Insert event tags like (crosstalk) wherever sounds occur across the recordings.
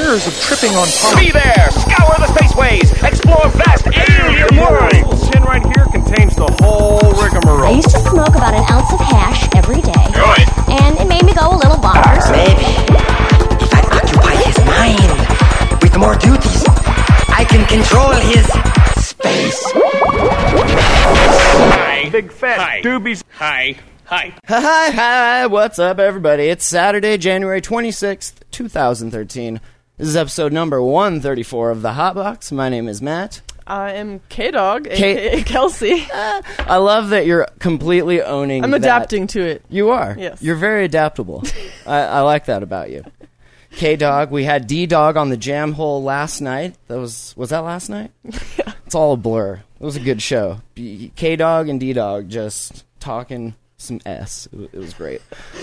terrors of tripping on pumps. Be there! Scour the spaceways! Explore vast alien worlds! This tin right here contains the whole rigmarole. I used to smoke about an ounce of hash every day. Good. And it made me go a little bonkers. Maybe if I occupy his mind with more duties, I can control his space. Hi. Big fat Hi. doobies. Hi. Hi. Hi, hi, what's up, everybody? It's Saturday, January 26th, 2013. This is episode number 134 of The Hot Box. My name is Matt. I am K Dog, K- aka Kelsey. (laughs) I love that you're completely owning I'm that- adapting to it. You are. Yes. You're very adaptable. (laughs) I, I like that about you. K Dog, we had D Dog on the jam hole last night. That was was that last night? (laughs) Yeah. It's all a blur. It was a good show. K Dog and D Dog just talking some S. It, was great.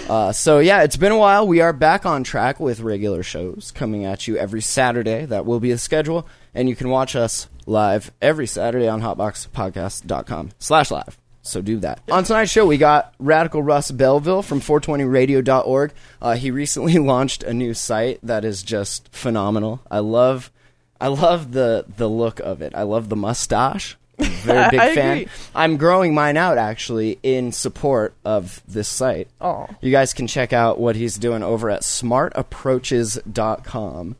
Uh, so yeah, it's been a while. We are back on track with regular shows coming at you every Saturday. That will be the schedule, and you can watch us live every Saturday on HotboxPodcast.com slash live. So do that. On tonight's show, we got Radical Russ Belville from 420radio.org. Uh, he recently (laughs) launched a new site that is just phenomenal. I love, I love the the look of it. I love the mustache. Very (laughs) big I fan. agree. I'm growing mine out actually in support of this site. Aw. You guys can check out what he's doing over at smartapproaches.com.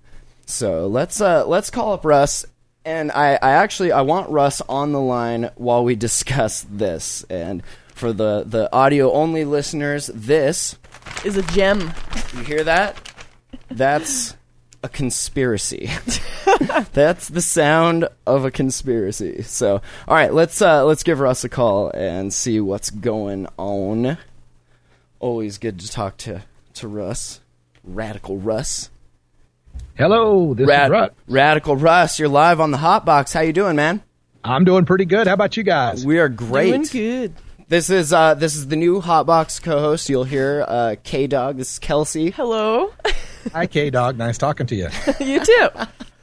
So let's uh, let's call up Russ, and I, I actually I want Russ on the line while we (laughs) discuss this. And for the the audio only listeners, this Is a gem. you hear that? That's a conspiracy. (laughs) That's the sound of a conspiracy. So, all right, let's uh, let's give Russ a call and see what's going on. Always good to talk to to Russ, Radical Russ. Hello, this Rad- is Rut. Radical Russ, you're live on the Hot Box. How you doing, man? I'm doing pretty good. How about you guys? We are great. Doing good. This is uh, this is the new Hot Box co-host. You'll hear uh, K Dog. This is Kelsey. Hello. (laughs) Hi, K Dog. Nice talking to you. (laughs) you too.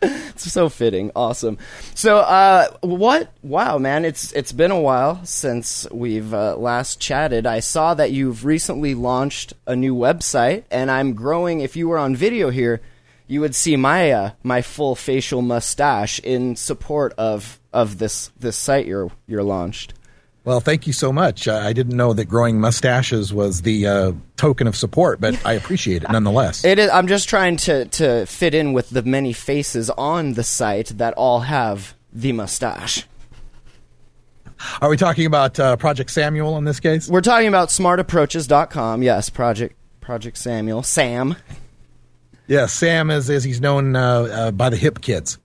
It's so fitting. Awesome. So, uh, what? Wow, man! It's it's been a while since we've uh, last chatted. I saw that you've recently launched a new website, and I'm growing. If you were on video here, you would see my uh, my full facial mustache in support of of this this site you're you're launched. Well, thank you so much. I didn't know that growing mustaches was the uh, token of support, but I appreciate it nonetheless. (laughs) It is, I'm just trying to to fit in with the many faces on the site that all have the mustache. Are we talking about uh, Project Samuel in this case? We're talking about smartapproaches.com. Yes, Project Project Samuel. Sam. Yes, Sam is as he's known uh, uh, by the hip kids.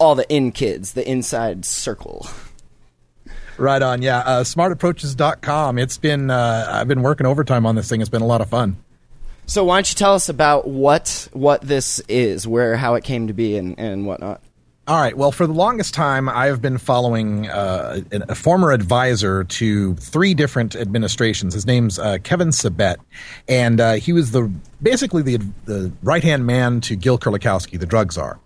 All the in kids, the inside circle. Right on. Yeah, uh, smartapproaches.com. It's been uh, I've been working overtime on this thing. It's been a lot of fun. So why don't you tell us about what what this is, where how it came to be and, and whatnot. All right. Well, for the longest time, I've been following uh, a, former advisor to three different administrations. His name's uh, Kevin Sabet, and uh, he was the basically the the right hand man to Gil Kerlikowske, the drug czar.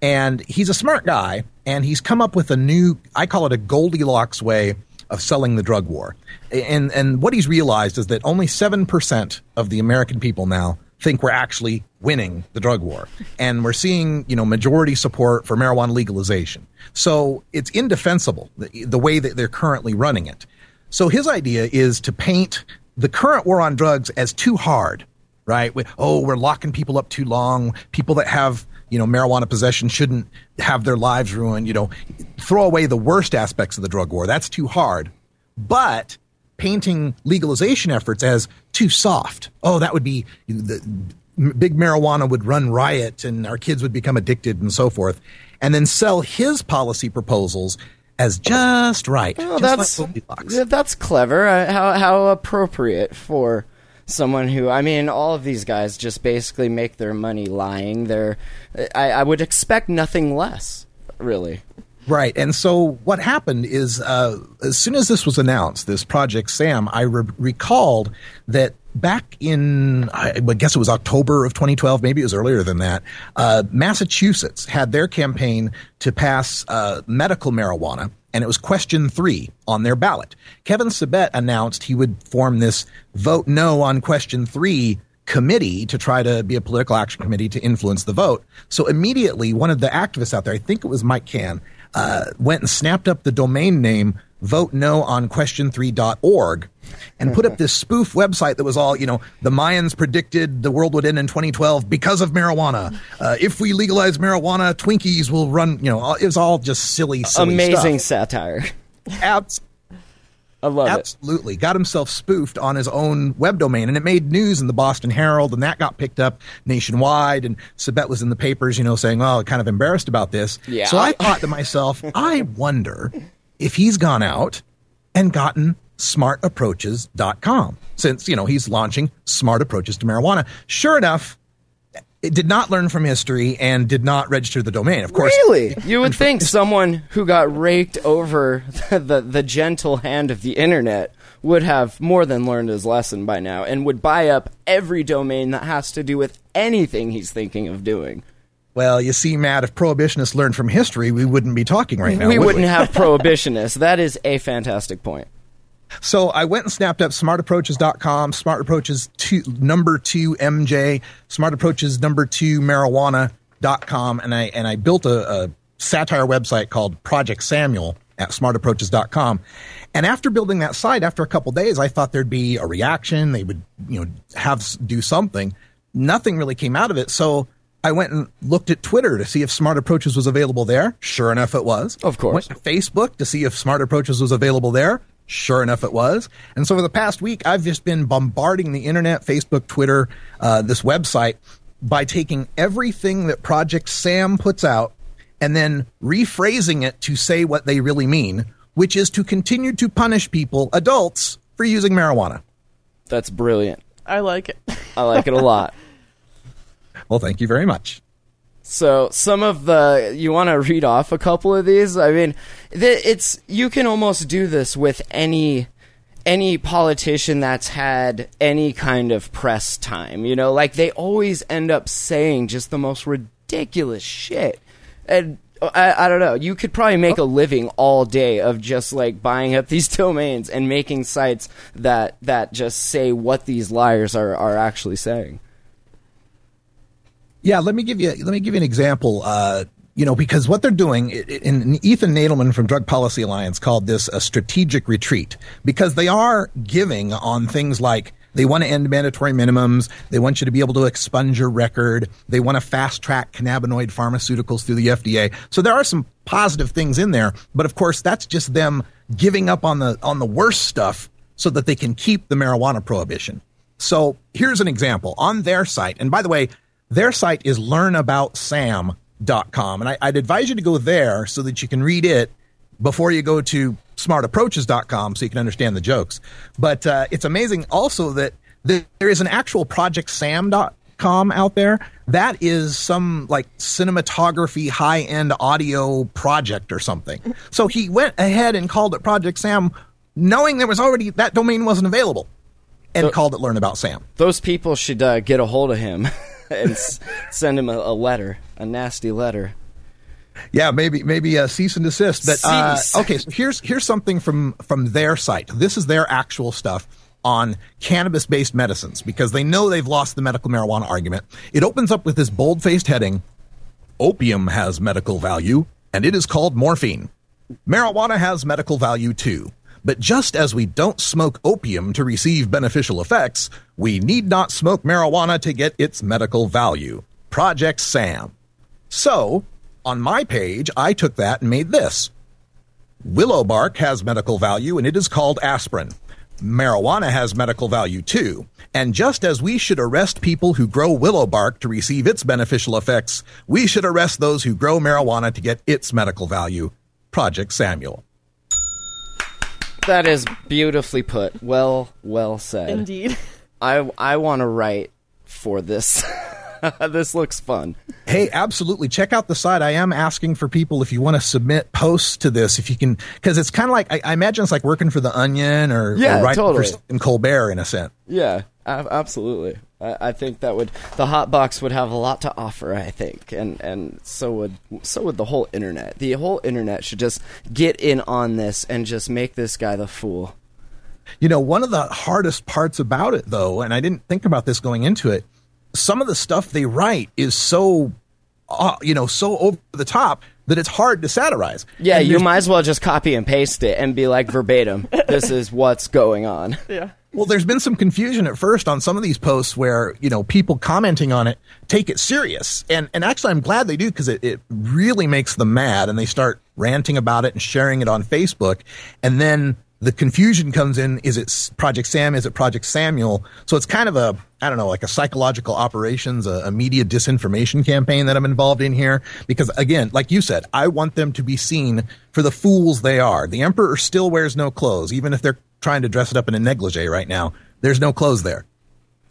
And he's a smart guy, and he's come up with a new, I call it a Goldilocks way of selling the drug war. And and what he's realized is that only seven percent of the American people now think we're actually winning the drug war. And we're seeing, you know, majority support for marijuana legalization. So it's indefensible the, the way that they're currently running it. So his idea is to paint the current war on drugs as too hard, right? Oh, we're locking people up too long. People that have, you know, marijuana possession shouldn't have their lives ruined, you know, throw away the worst aspects of the drug war. That's too hard. But painting legalization efforts as too soft. Oh, that would be the big marijuana would run riot and our kids would become addicted and so forth. And then sell his policy proposals as just right. Just that's like that's clever. Uh, how how appropriate for someone who I mean, all of these guys just basically make their money lying. They're I, I would expect nothing less, really. Right. And so what happened is, uh, as soon as this was announced, this Project Sam, I re- recalled that back in, I guess it was October of 2012, maybe it was earlier than that, uh, Massachusetts had their campaign to pass uh, medical marijuana. And it was question three on their ballot. Kevin Sabet announced he would form this vote no on question three committee to try to be a political action committee to influence the vote. So immediately, one of the activists out there, I think it was Mike Can, uh, went and snapped up the domain name vote no on question3.org and put up this spoof website that was all, you know, the Mayans predicted the world would end in 2012 because of marijuana. Uh, if we legalize marijuana, Twinkies will run, you know, it was all just silly, silly Amazing stuff. satire. Abs- I love it. Absolutely. Got himself spoofed on his own web domain and it made news in the Boston Herald and that got picked up nationwide and Sabet was in the papers, you know, saying, oh, kind of embarrassed about this. Yeah. So I thought to myself, (laughs) I wonder if he's gone out and gotten smartapproaches.com since, you know, he's launching smart approaches to marijuana. Sure enough, it did not learn from history and did not register the domain. Of course, Really? You would think someone who got raked over (laughs) the, the gentle hand of the internet would have more than learned his lesson by now and would buy up every domain that has to do with anything he's thinking of doing. Well, you see, Matt, if prohibitionists learned from history, we wouldn't be talking right now. we would wouldn't have prohibitionists. That is a fantastic point. So I went and snapped up smartapproaches.com, smart approaches two, number two MJ, smart approaches number two marijuana.com, and I, and I built a, a satire website called Project Samuel at smartapproaches.com. And after building that site, after a couple days, I thought there'd be a reaction. They would, you know, have do something. Nothing really came out of it. So I went and looked at Twitter to see if Smart Approaches was available there. Sure enough, it was. Of course. Went to Facebook to see if Smart Approaches was available there. Sure enough, it was. And so for the past week, I've just been bombarding the internet, Facebook, Twitter, uh, this website by taking everything that Project Sam puts out and then rephrasing it to say what they really mean, which is to continue to punish people, adults, for using marijuana. That's brilliant. I like it. I like it a lot. (laughs) Well, thank you very much. So some of the you want to read off a couple of these. I mean, th- it's you can almost do this with any any politician that's had any kind of press time. You know, like they always end up saying just the most ridiculous shit. And I, I don't know. You could probably make a oh. living all day of just like buying up (laughs) these domains and making sites that that just say what these liars are are actually saying. Yeah, let me give you let me give you an example. Uh, you know, because what they're doing, and Ethan Nadelmann from Drug Policy Alliance called this a strategic retreat because they are giving on things like they want to end mandatory minimums, they want you to be able to expunge your record, they want to fast track cannabinoid pharmaceuticals through the FDA. So there are some positive things in there, but of course that's just them giving up on the on the worst stuff so that they can keep the marijuana prohibition. So here's an example on their site. And by the way, their site is learnaboutsam.com. And I, I'd advise you to go there so that you can read it before you go to smartapproaches.com so you can understand the jokes. But uh, it's amazing also that th- there is an actual projectsam.com out there. That is some like cinematography high end audio project or something. So he went ahead and called it Project Sam knowing there was already that domain wasn't available and called it Learn About Sam. those people should uh, get a hold of him (laughs) (laughs) and s- send him a, a letter, a nasty letter. Yeah, maybe maybe a cease and desist. But uh, (laughs) okay, so here's here's something from from their site. This is their actual stuff on cannabis based medicines because they know they've lost the medical marijuana argument. It opens up with this bold faced heading: Opium has medical value, and it is called morphine. Marijuana has medical value too. But just as we don't smoke opium to receive beneficial effects, we need not smoke marijuana to get its medical value. Project Sam. So, on my page, I took that and made this. Willow bark has medical value and it is called aspirin. Marijuana has medical value too. And just as we should arrest people who grow willow bark to receive its beneficial effects, we should arrest those who grow marijuana to get its medical value. Project Samuel. That is beautifully put. Well, well said. Indeed. (laughs) I I want to write for this. (laughs) this looks fun. Hey, absolutely. Check out the site. I am asking for people if you want to submit posts to this, if you can, because it's kind of like I, I imagine it's like working for the Onion or, Yeah, or writing totally. for Colbert in a sense. Yeah, absolutely. I, think that would the hot box would have a lot to offer. I think, and and so would so would the whole internet. The whole internet should just get in on this and just make this guy the fool. You know, one of the hardest parts about it, though, and I didn't think about this going into it, some of the stuff they write is so, uh, you know, so over the top that it's hard to satirize. Yeah, And you might as well just copy and paste it and be like verbatim. this is what's going on. (laughs) Yeah. Well, there's been some confusion at first on some of these posts where, you know, people commenting on it take it serious. And and actually I'm glad they do because it, it really makes them mad and they start ranting about it and sharing it on Facebook. And then the confusion comes in is it Project Sam? Is it Project Samuel? So it's kind of a, I don't know, like a psychological operations, a, a media disinformation campaign that I'm involved in here. Because again, like you said, I want them to be seen for the fools they are. The Emperor still wears no clothes, even if they're trying to dress it up in a negligee right now. There's no clothes there.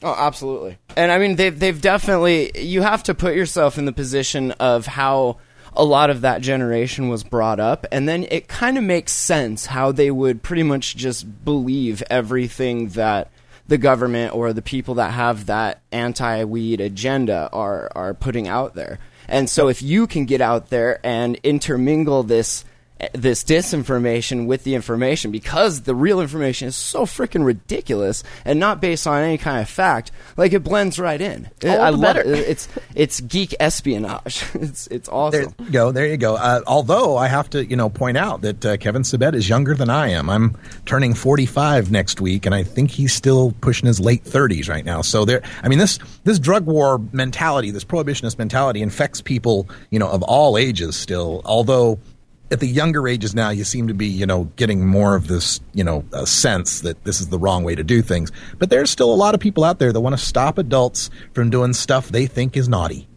Oh, absolutely. And I mean, they've they've definitely. You have to put yourself in the position of how a lot of that generation was brought up, and then it kind of makes sense how they would pretty much just believe everything that the government or the people that have that anti-weed agenda are are putting out there. And so, if you can get out there and intermingle this this disinformation with the information because the real information is so freaking ridiculous and not based on any kind of fact. Like it blends right in. All I the love better. it. It's it's geek espionage. (laughs) It's it's There awesome. you go. There you go. Uh, although I have to, you know, point out that uh, Kevin Sabet is younger than I am. I'm turning 45 next week, and I think he's still pushing his late 30s right now. So there, I mean, this this drug war mentality, this prohibitionist mentality, infects people, you know, of all ages still. Although at the younger ages now, you seem to be, you know, getting more of this, you know, sense that this is the wrong way to do things. But there's still a lot of people out there that want to stop adults from doing stuff they think is naughty.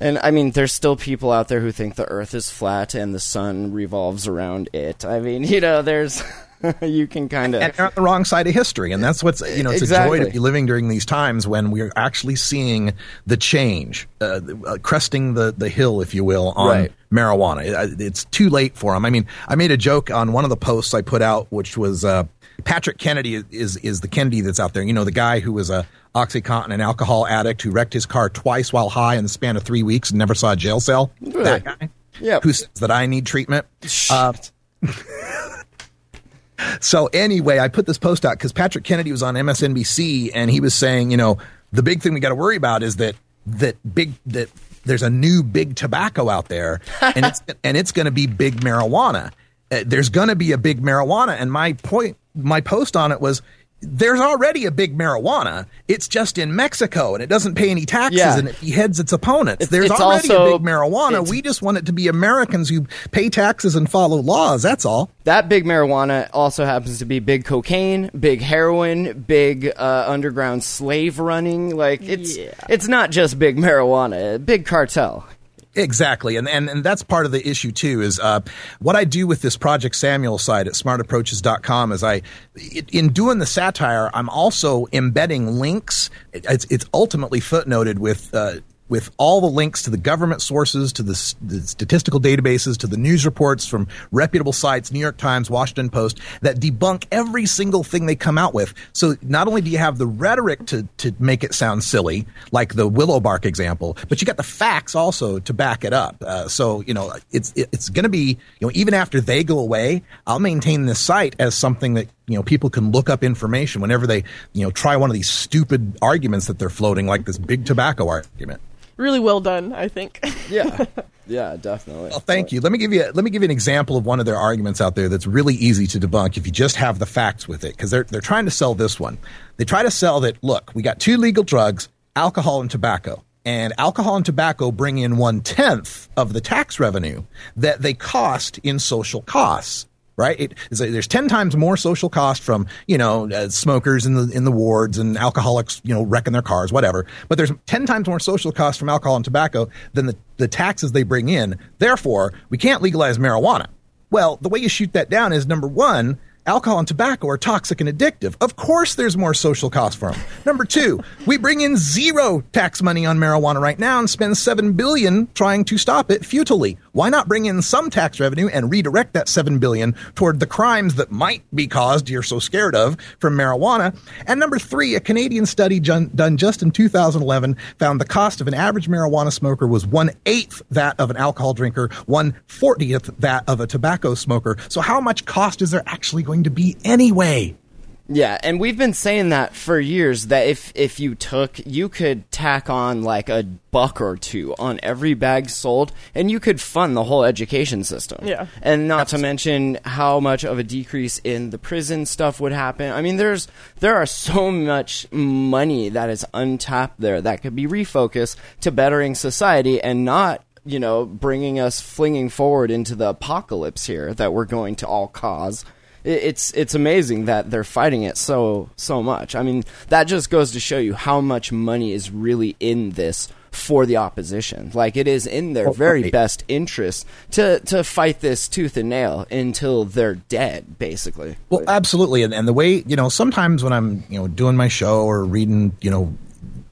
And I mean, there's still people out there who think the Earth is flat and the sun revolves around it. I mean, you know, there's (laughs) (laughs) you can kind of and they're on the wrong side of history. And that's what's you know it's a joy Exactly. to be living during these times when we're actually seeing the change, uh, uh, cresting the the hill, if you will, on Right. marijuana. It- it's too late for them. I mean, I made a joke on one of the posts I put out, which was. Uh, Patrick Kennedy is is the Kennedy that's out there. You know, the guy who was a OxyContin and alcohol addict who wrecked his car twice while high in the span of three weeks and never saw a jail cell. That guy. Yep. Who says that I need treatment? Uh, (laughs) so anyway, I put this post out because Patrick Kennedy was on MSNBC and he was saying, you know, the big thing we got to worry about is that that big that there's a new big tobacco out there (laughs) and it's and it's going to be big marijuana. Uh, there's going to be a big marijuana, and my point, my post on it was. There's already a big marijuana. It's just in Mexico and it doesn't pay any taxes Yeah. and it beheads its opponents. It's- There's it's already also- a big marijuana. We just want it to be Americans who pay taxes and follow laws. That's all. that big marijuana also happens to be big cocaine, big heroin, big uh, underground slave running. Like it's Yeah. it's not just big marijuana, big cartel. Exactly, and, and and that's part of the issue too. Is uh, what I do with this Project Samuel site at smartapproaches.com is I, in doing the satire, I'm also embedding links. It's it's ultimately footnoted with. Uh, with all the links to the government sources, to the, the statistical databases, to the news reports from reputable sites, New York Times, Washington Post, that debunk every single thing they come out with. So not only do you have the rhetoric to, to make it sound silly, like the willow bark example, but you got the facts also to back it up. Uh, so, you know, it's, it- it's going to be, you know, even after they go away, I'll maintain this site as something that, you know, people can look up information whenever they, you know, try one of these stupid arguments that they're floating, like this big tobacco argument. Really well done, I think. Yeah, (laughs) yeah, definitely. Well, thank you. Let me give you let me give you an example of one of their arguments out there that's really easy to debunk if you just have the facts with it because they're they're trying to sell this one. They try to sell that look, we got two legal drugs, alcohol and tobacco. And alcohol and tobacco bring in one tenth of the tax revenue that they cost in social costs right? It, a- there's ten times more social cost from you know uh, smokers in the in the wards and alcoholics, you know, wrecking their cars, whatever. But there's ten times more social cost from alcohol and tobacco than the the taxes they bring in. Therefore, we can't legalize marijuana. Well, the way you shoot that down is number one. Alcohol and tobacco are toxic and addictive. Of course, there's more social cost for them. Number two, we bring in zero tax money on marijuana right now and spend seven billion trying to stop it futilely. Why not bring in some tax revenue and redirect that seven billion toward the crimes that might be caused you're so scared of from marijuana? And number three, a Canadian study done done just in 2011 found the cost of an average marijuana smoker was one eighth that of an alcohol drinker, one fortieth that of a tobacco smoker. So how much cost is there actually going to be anyway? Yeah, and we've been saying that for years that if if you took you could tack on like a buck or two on every bag sold and you could fund the whole education system. Yeah. And not to mention how much of a decrease in the prison stuff would happen. I mean there's there are so much money that is untapped there that could be refocused to bettering society and not you know, bringing us flinging forward into the apocalypse here that we're going to all cause it's it's amazing that they're fighting it so so much. I mean, that just goes to show you how much money is really in this for the opposition. Like it is in their very best interest to to fight this tooth and nail until they're dead, basically. Well, absolutely, and and the way you know, sometimes when I'm you know doing my show or reading you know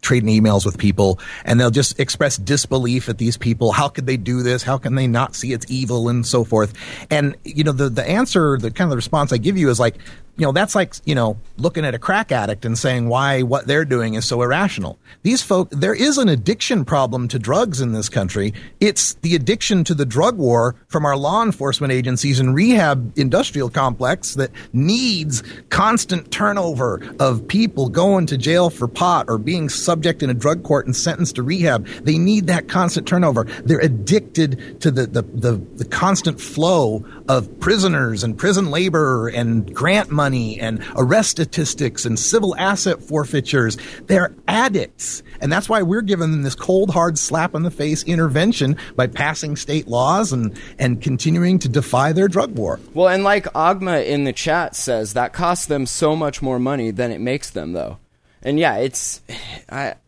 trading emails with people and they'll just express disbelief at these people. How could they do this? How can they not see it's evil and so forth? And you know the the answer the kind of the response i give you is like you know that's like you know looking at a crack addict and saying why what they're doing is so irrational. These folk there is an addiction problem to drugs in this country. It's the addiction to the drug war from our law enforcement agencies and rehab industrial complex that needs constant turnover of people going to jail for pot or being subject in a drug court and sentenced to rehab. They need that constant turnover. They're addicted to the the, the, the constant flow of prisoners and prison labor and grant money and arrest statistics and civil asset forfeitures. They're addicts. And that's why we're giving them this cold, hard slap in the face intervention by passing state laws and, and continuing to defy their drug war. Well, and like Agma in the chat says, that costs them so much more money than it makes them, though. And yeah, it's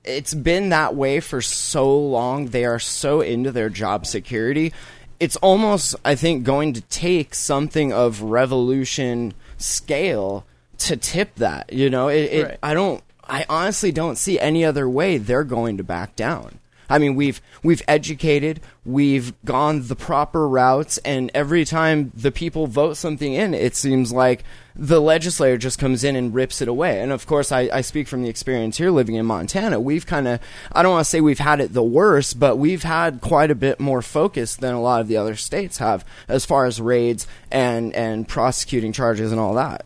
it's been that way for so long. They are so into their job security. It's almost, I think, going to take something of revolution scale to tip that. You know, it, it Right. I don't. I honestly don't see any other way they're going to back down. I mean, we've we've educated, we've gone the proper routes, and every time the people vote something in, it seems like the legislator just comes in and rips it away. And of course, I, I speak from the experience here living in Montana. We've kind of, I don't want to say we've had it the worst, but we've had quite a bit more focus than a lot of the other states have as far as raids and and prosecuting charges and all that.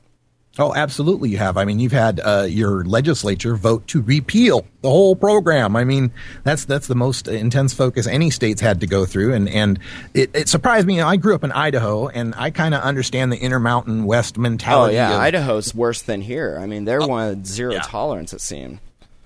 Oh, absolutely, you have. I mean, you've had uh, your legislature vote to repeal the whole program. I mean, that's that's the most intense focus any states had to go through, and and it, it surprised me. I grew up in Idaho, and I kind of understand the Intermountain West mentality. Oh yeah, of- Idaho's worse than here. I mean, they're one zero tolerance. It seemed.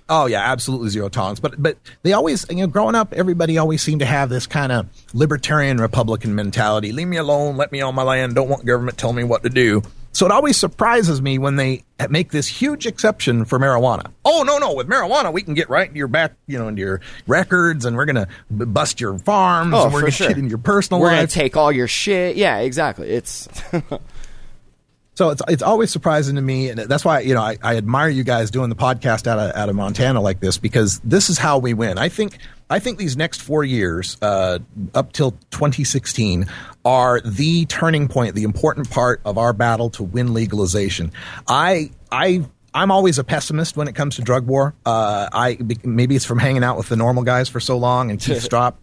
Oh yeah, absolutely zero tolerance. But but they always you know growing up, everybody always seemed to have this kind of libertarian Republican mentality. Leave me alone, let me on my land. Don't want government telling me what to do. So it always surprises me when they make this huge exception for marijuana. Oh no no, with marijuana we can get right into your back, you know, into your records, and we're gonna b- bust your farms, Oh, and we're gonna sure. get into your personal We're gonna take all your shit. Yeah, exactly. It's (laughs) So it's it's always surprising to me, and that's why you know I, I admire you guys doing the podcast out of out of Montana like this because this is how we win. I think I think these next four years, uh, up till 2016, are the turning point, the important part of our battle to win legalization. I I. I'm always a pessimist when it comes to drug war. Uh, I maybe it's from hanging out with the NORML guys for so long and Keith (laughs) Stroup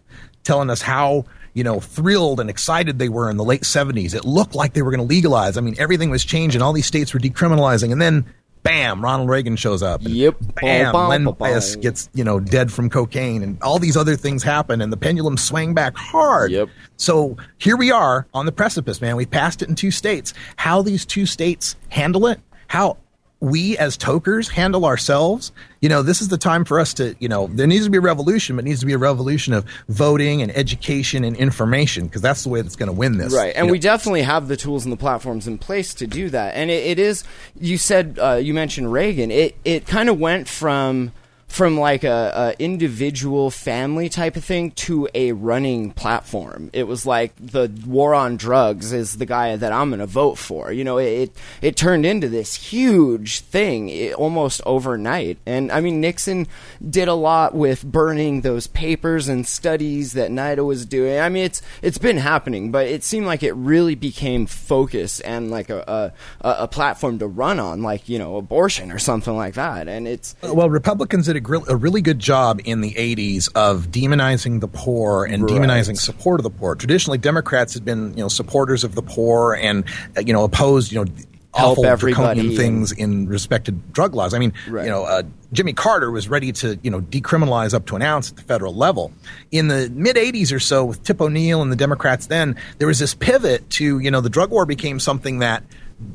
telling us how you know thrilled and excited they were in the late 70s it looked like they were going to legalize. I mean everything was changing. All these states were decriminalizing. And then bam ronald reagan shows up. And Yep. bam len bias gets you know dead from cocaine. And all these other things happen and the pendulum swang back hard. Yep. so here we are on the precipice man. We passed it in two states. How these two states handle it how we as tokers handle ourselves you know this is the time for us to you know there needs to be a revolution but it needs to be a revolution of voting and education and information because that's the way that's going to win this right, and You know, we definitely have the tools and the platforms in place to do that. And it, it is. You said uh, you mentioned Reagan. It it kind of went from from like a, a individual family type of thing to a running platform. It was like the war on drugs is the guy that I'm going to vote for. You know, it it turned into this huge thing eh, almost overnight. And I mean, Nixon did a lot with burning those papers and studies that NIDA was doing. I mean, it's it's been happening, but it seemed like it really became focus and like a a, a platform to run on, like you know, abortion or something like that. And it's Well, Republicans did a, gr- a really good job in the 80s of demonizing the poor and Right. demonizing support of the poor. Traditionally, Democrats had been, you know, supporters of the poor and, uh, you know, opposed, you know, Help awful draconian things in respect to drug laws. I mean, Right. you know, uh, Jimmy Carter was ready to, you know, decriminalize up to an ounce at the federal level. In the mid 80s or so, with Tip O'Neill and the Democrats then, there was this pivot to, you know, the drug war became something that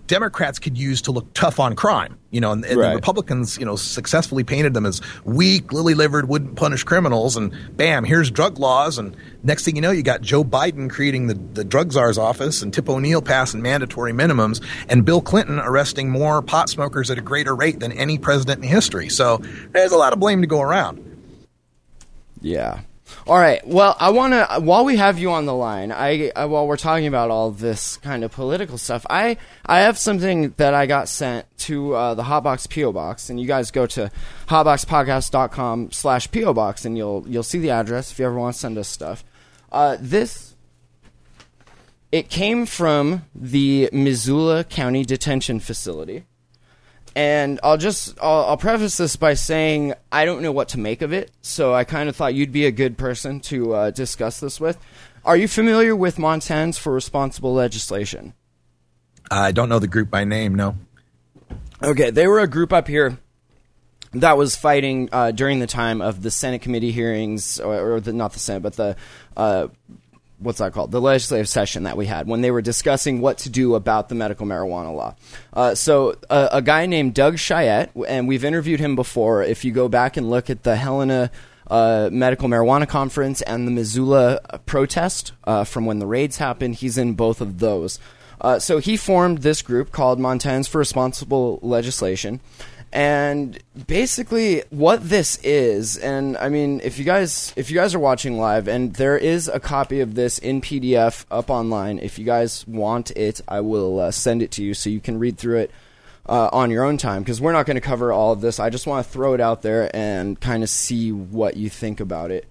Democrats could use to look tough on crime. You know, and, and Right. the Republicans, you know, successfully painted them as weak, lily-livered, wouldn't punish criminals, and bam, here's drug laws, and next thing you know, you got Joe Biden creating the, the drug czar's office, and Tip O'Neill passing mandatory minimums, and Bill Clinton arresting more pot smokers at a greater rate than any president in history. So there's a lot of blame to go around. Yeah. All right. Well, I want to while we have you on the line, I, I while we're talking about all this kind of political stuff, I I have something that I got sent to uh, the Hotbox PO box, and you guys go to hotboxpodcast.com slash PO box, and you'll you'll see the address if you ever want to send us stuff. Uh, this it came from the Missoula County Detention Facility. And I'll just I'll, I'll preface this by saying I don't know what to make of it, so I kind of thought you'd be a good person to uh, discuss this with. Are you familiar with Montanans for Responsible Legislation? I don't know the group by name, no. Okay, they were a group up here that was fighting uh, during the time of the Senate committee hearings, or, or the, not the Senate, but the uh, what's that called? The legislative session that we had when they were discussing what to do about the medical marijuana law. Uh, so, uh, a guy named Doug Chyatte, and we've interviewed him before. If you go back and look at the Helena uh, medical marijuana conference and the Missoula uh, protest uh, from when the raids happened, he's in both of those. Uh, so he formed this group called Montanans for Responsible Legislation. And basically, what this is, and I mean, if you guys if you guys are watching live, and there is a copy of this in PDF up online. If you guys want it, I will uh, send it to you so you can read through it uh, on your own time. Because we're not going to cover all of this. I just want to throw it out there and kind of see what you think about it.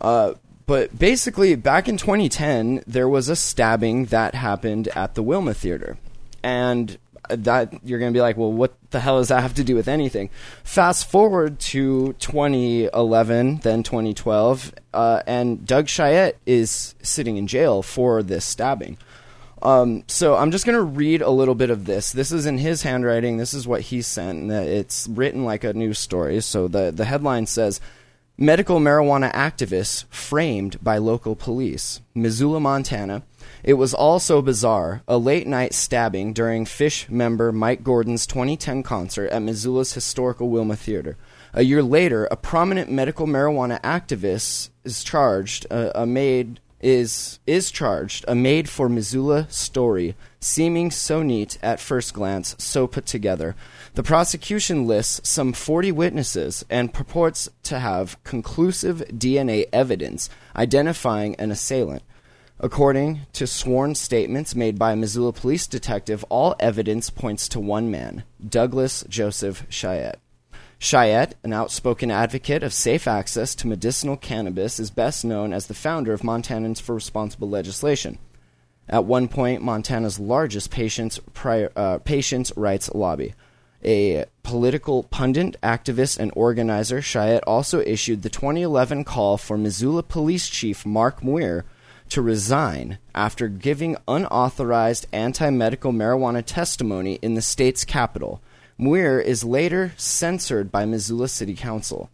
Uh, but basically, back in 2010, there was a stabbing that happened at the Wilma Theater, and that you're going to be like, well, what the hell does that have to do with anything? Fast forward to 2011, then 2012, uh, and Doug Chyatte is sitting in jail for this stabbing. Um, so I'm just going to read a little bit of this. This is in his handwriting. This is what he sent. and It's written like a news story. So the, the headline says Medical marijuana activists framed by local police. Missoula, Montana. It was all so bizarre. A late night stabbing during Phish member Mike Gordon's 2010 concert at Missoula's historical Wilma Theater. A year later, a prominent medical marijuana activist is charged. Uh, a maid is is charged. A made for Missoula story, seeming so neat at first glance, so put together. The prosecution lists some 40 witnesses and purports to have conclusive DNA evidence identifying an assailant. According to sworn statements made by a Missoula police detective, all evidence points to one man, Douglas Joseph Chyatte. Chyatte, an outspoken advocate of safe access to medicinal cannabis, is best known as the founder of Montanans for Responsible Legislation. At one point, Montana's largest patients, prior, uh, patients' rights lobby. A political pundit, activist, and organizer, Chyatte also issued the 2011 call for Missoula Police Chief Mark Muir to resign after giving unauthorized anti medical marijuana testimony in the state's capital. Muir is later censored by Missoula City Council.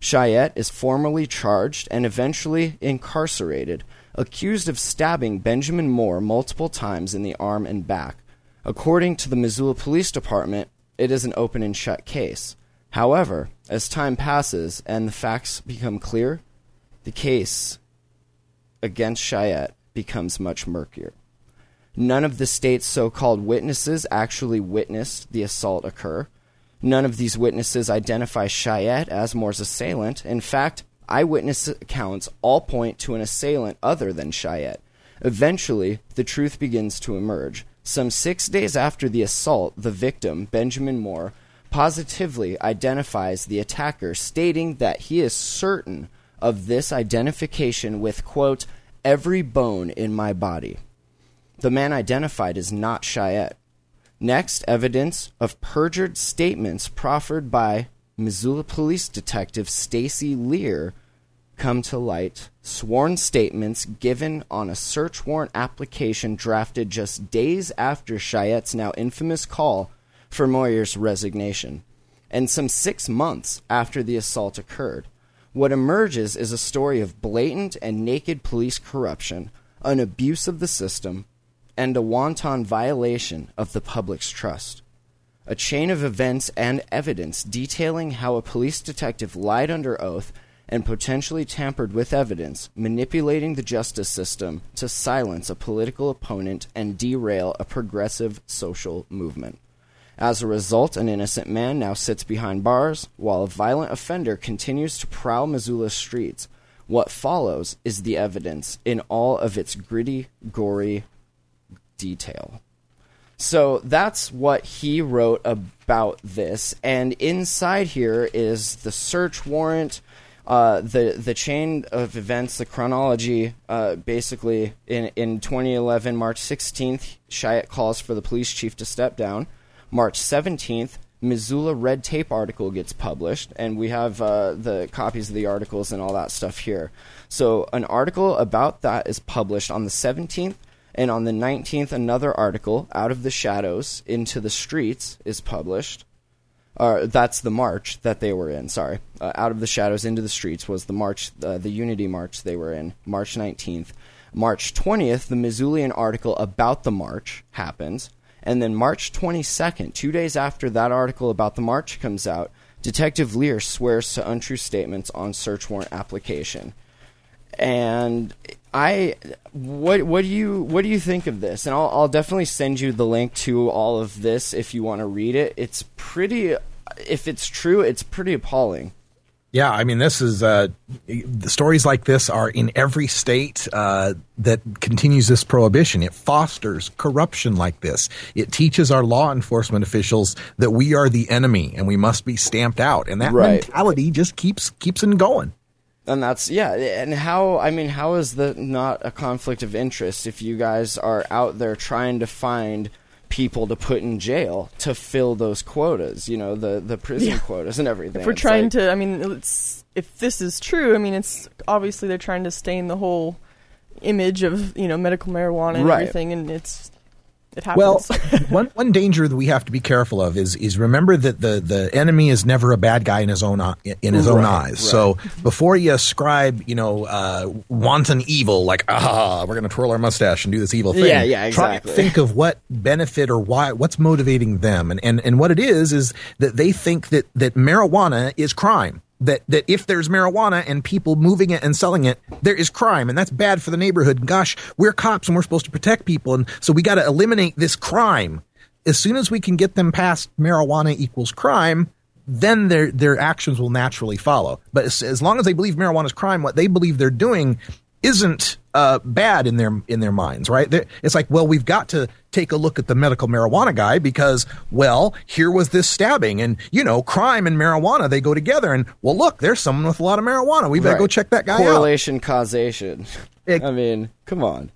Chyatte is formally charged and eventually incarcerated, accused of stabbing Benjamin Moore multiple times in the arm and back. According to the Missoula Police Department, it is an open and shut case. However, as time passes and the facts become clear, the case against Chyatte becomes much murkier. None of the state's so called witnesses actually witnessed the assault occur. None of these witnesses identify Chyatte as Moore's assailant. In fact, eyewitness accounts all point to an assailant other than Chyatte. Eventually, the truth begins to emerge. Some six days after the assault, the victim, Benjamin Moore, positively identifies the attacker, stating that he is certain of this identification with, quote, every bone in my body. The man identified is not Chyatte. Next, evidence of perjured statements proffered by Missoula Police Detective Stacy Lear come to light. Sworn statements given on a search warrant application drafted just days after Chyatte's now infamous call for Muir's resignation, and some six months after the assault occurred. What emerges is a story of blatant and naked police corruption, an abuse of the system, and a wanton violation of the public's trust. A chain of events and evidence detailing how a police detective lied under oath and potentially tampered with evidence, manipulating the justice system to silence a political opponent and derail a progressive social movement. As a result, an innocent man now sits behind bars, while a violent offender continues to prowl Missoula's streets. What follows is the evidence in all of its gritty, gory detail. So that's what he wrote about this. And inside here is the search warrant, uh, the the chain of events, the chronology. Uh, basically, in in 2011, March 16th, Chyatte calls for the police chief to step down. March 17th, Missoula red tape article gets published, and we have uh, the copies of the articles and all that stuff here. So, an article about that is published on the 17th, and on the 19th, another article, Out of the Shadows into the Streets, is published. Uh, that's the march that they were in, sorry. Uh, Out of the Shadows into the Streets was the march, uh, the Unity March they were in, March 19th. March 20th, the Missoulian article about the march happens. And then March 22nd, two days after that article about the march comes out, Detective Lear swears to untrue statements on search warrant application. And I, what what do you what do you think of this? And I'll I'll definitely send you the link to all of this if you want to read it. It's pretty. If it's true, it's pretty appalling. Yeah, I mean, this is uh, the stories like this are in every state uh, that continues this prohibition. It fosters corruption like this. It teaches our law enforcement officials that we are the enemy and we must be stamped out, and that Right. mentality just keeps keeps it going. And that's yeah. And how I mean, how is that not a conflict of interest if you guys are out there trying to find people to put in jail to fill those quotas? You know, the the prison Yeah. quotas and everything. If we're It's trying like- to, I mean, it's, if this is true, I mean, it's obviously they're trying to stain the whole image of you know medical marijuana and Right. everything, and it's it Well, (laughs) one one danger that we have to be careful of is is remember that the the enemy is never a bad guy in his own in his own Right, eyes. So before you ascribe, you know, uh, wanton evil, like ah, we're going to twirl our mustache and do this evil thing. Yeah, yeah, exactly. to think of what benefit or why what's motivating them, and and and what it is is that they think that that marijuana is crime. That, that if there's marijuana and people moving it and selling it, there is crime, and that's bad for the neighborhood. And gosh, we're cops and we're supposed to protect people, and so we got to eliminate this crime. As soon as we can get them past marijuana equals crime, then their their actions will naturally follow. But as, as long as they believe marijuana is crime, what they believe they're doing isn't uh, bad in their in their minds, right? They're, it's like, well, we've got to take a look at the medical marijuana guy because, well, here was this stabbing, and you know, crime and marijuana they go together. And well, look, there's someone with a lot of marijuana. We better go check that guy out. correlation causation. (laughs) Ex- I mean, come on.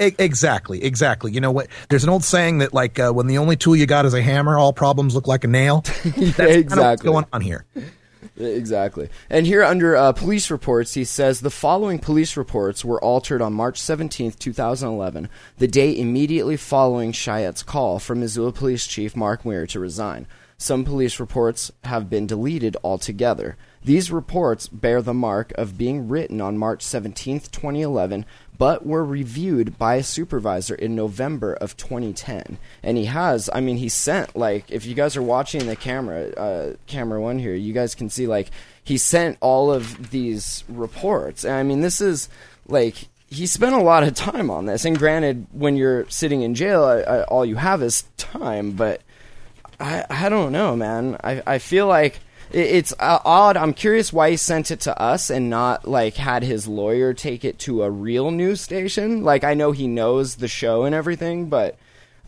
E- Exactly, exactly. You know what? There's an old saying that like uh, when the only tool you got is a hammer, all problems look like a nail. (laughs) That's of what's exactly. going on here. Exactly. And here under uh, police reports, he says the following police reports were altered on March 17th, 2011, the day immediately following Chyatte's call for Missoula Police Chief Mark Muir to resign. Some police reports have been deleted altogether. These reports bear the mark of being written on March 17th, 2011, but were reviewed by a supervisor in November of 2010. And he has, I mean, he sent like, if you guys are watching the camera, uh, camera one here, you guys can see like he sent all of these reports. And I mean, this is like he spent a lot of time on this. And granted, when you're sitting in jail, I, I, all you have is time, but. I, I don't know, man. I, I feel like it's uh, odd. I'm curious why he sent it to us and not like had his lawyer take it to a real news station. Like I know he knows the show and everything, but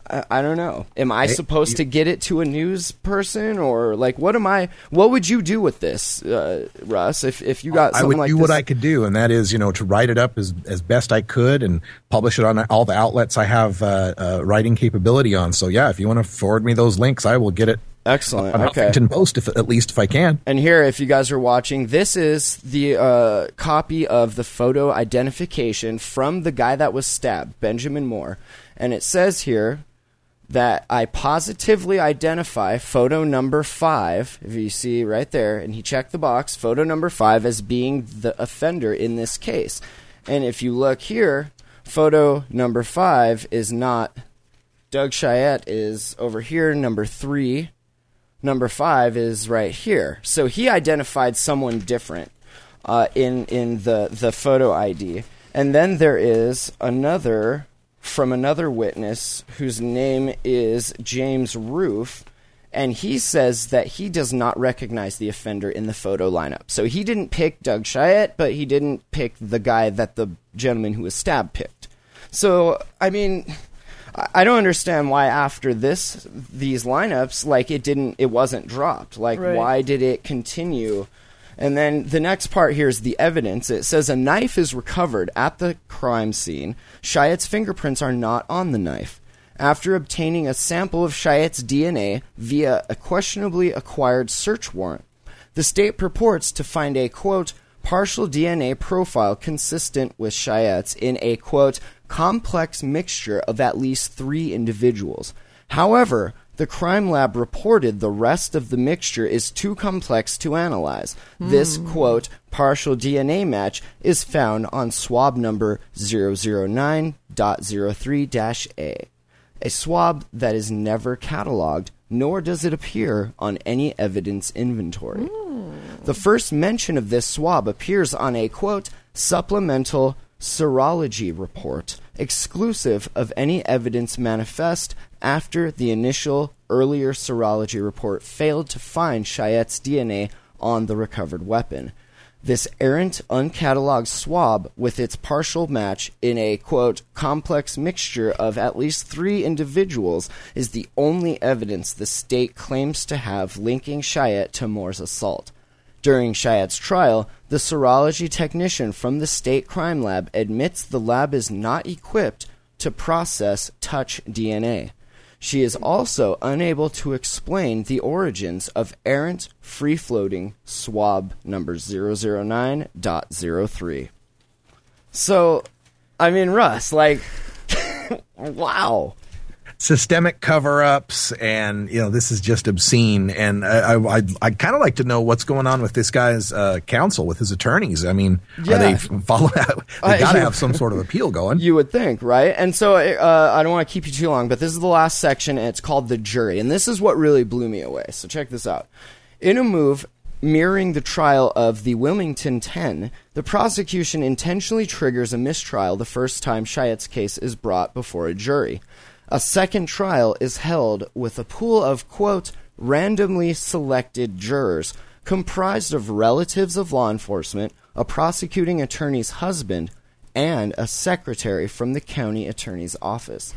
I, I don't know. Am I supposed to get it to a news person or like what am I? What would you do with this, uh, Russ? If if you got I would like do this? what I could do, and that is, you know, to write it up as as best I could and publish it on all the outlets I have uh, uh, writing capability on. So yeah, if you want to forward me those links, I will get it Excellent. on Okay. Huffington Post, if at least if I can. And here, if you guys are watching, this is the uh, copy of the photo identification from the guy that was stabbed, Benjamin Moore. And it says here that I positively identify photo number five, if you see right there, and he checked the box, photo number five, as being the offender in this case. And if you look here, photo number five is not Doug Chyatte is over here, number three number five is right here. So he identified someone different uh, in in the the photo ID, and then there is another from another witness whose name is James Roof. And he says that he does not recognize the offender in the photo lineup. So he didn't pick Doug Chyatte, but he didn't pick the guy that the gentleman who was stabbed picked. So, I mean, I don't understand why after this these lineups like it didn't it wasn't dropped. Like Right. why did it continue? And then the next part here is the evidence. It says a knife is recovered at the crime scene. Chyatte's fingerprints are not on the knife. After obtaining a sample of Chyatte's DNA via a questionably acquired search warrant, the state purports to find a quote partial DNA profile consistent with Chyatte's in a quote complex mixture of at least three individuals. However, the crime lab reported the rest of the mixture is too complex to analyze. This hmm. quote partial DNA match is found on swab number 009.03-A a swab that is never cataloged, nor does it appear on any evidence inventory. Hmm. The first mention of this swab appears on a quote supplemental serology report, exclusive of any evidence manifest after the initial earlier serology report failed to find Chyatte's DNA on the recovered weapon. This errant, uncatalogued swab, with its partial match in a quote complex mixture of at least three individuals, is the only evidence the state claims to have linking Chyatte to Moore's assault. During Chyatte's trial, the serology technician from the state crime lab admits the lab is not equipped to process touch DNA. She is also unable to explain the origins of errant, free floating swab number 009.03. So, I mean, Russ, like, (laughs) wow. Systemic cover-ups, and you know this is just obscene. And I, I, I'd, I'd kind of like to know what's going on with this guy's uh, counsel, with his attorneys. I mean, Yeah. are they follow? (laughs) They got to have some sort of appeal going. (laughs) You would think, right? And so uh, I don't want to keep you too long, but this is the last section, and it's called the jury. And this is what really blew me away. So check this out. In a move mirroring the trial of the Wilmington 10, the prosecution intentionally triggers a mistrial the first time Chyatte's case is brought before a jury. A second trial is held with a pool of, quote, randomly selected jurors comprised of relatives of law enforcement, a prosecuting attorney's husband, and a secretary from the county attorney's office.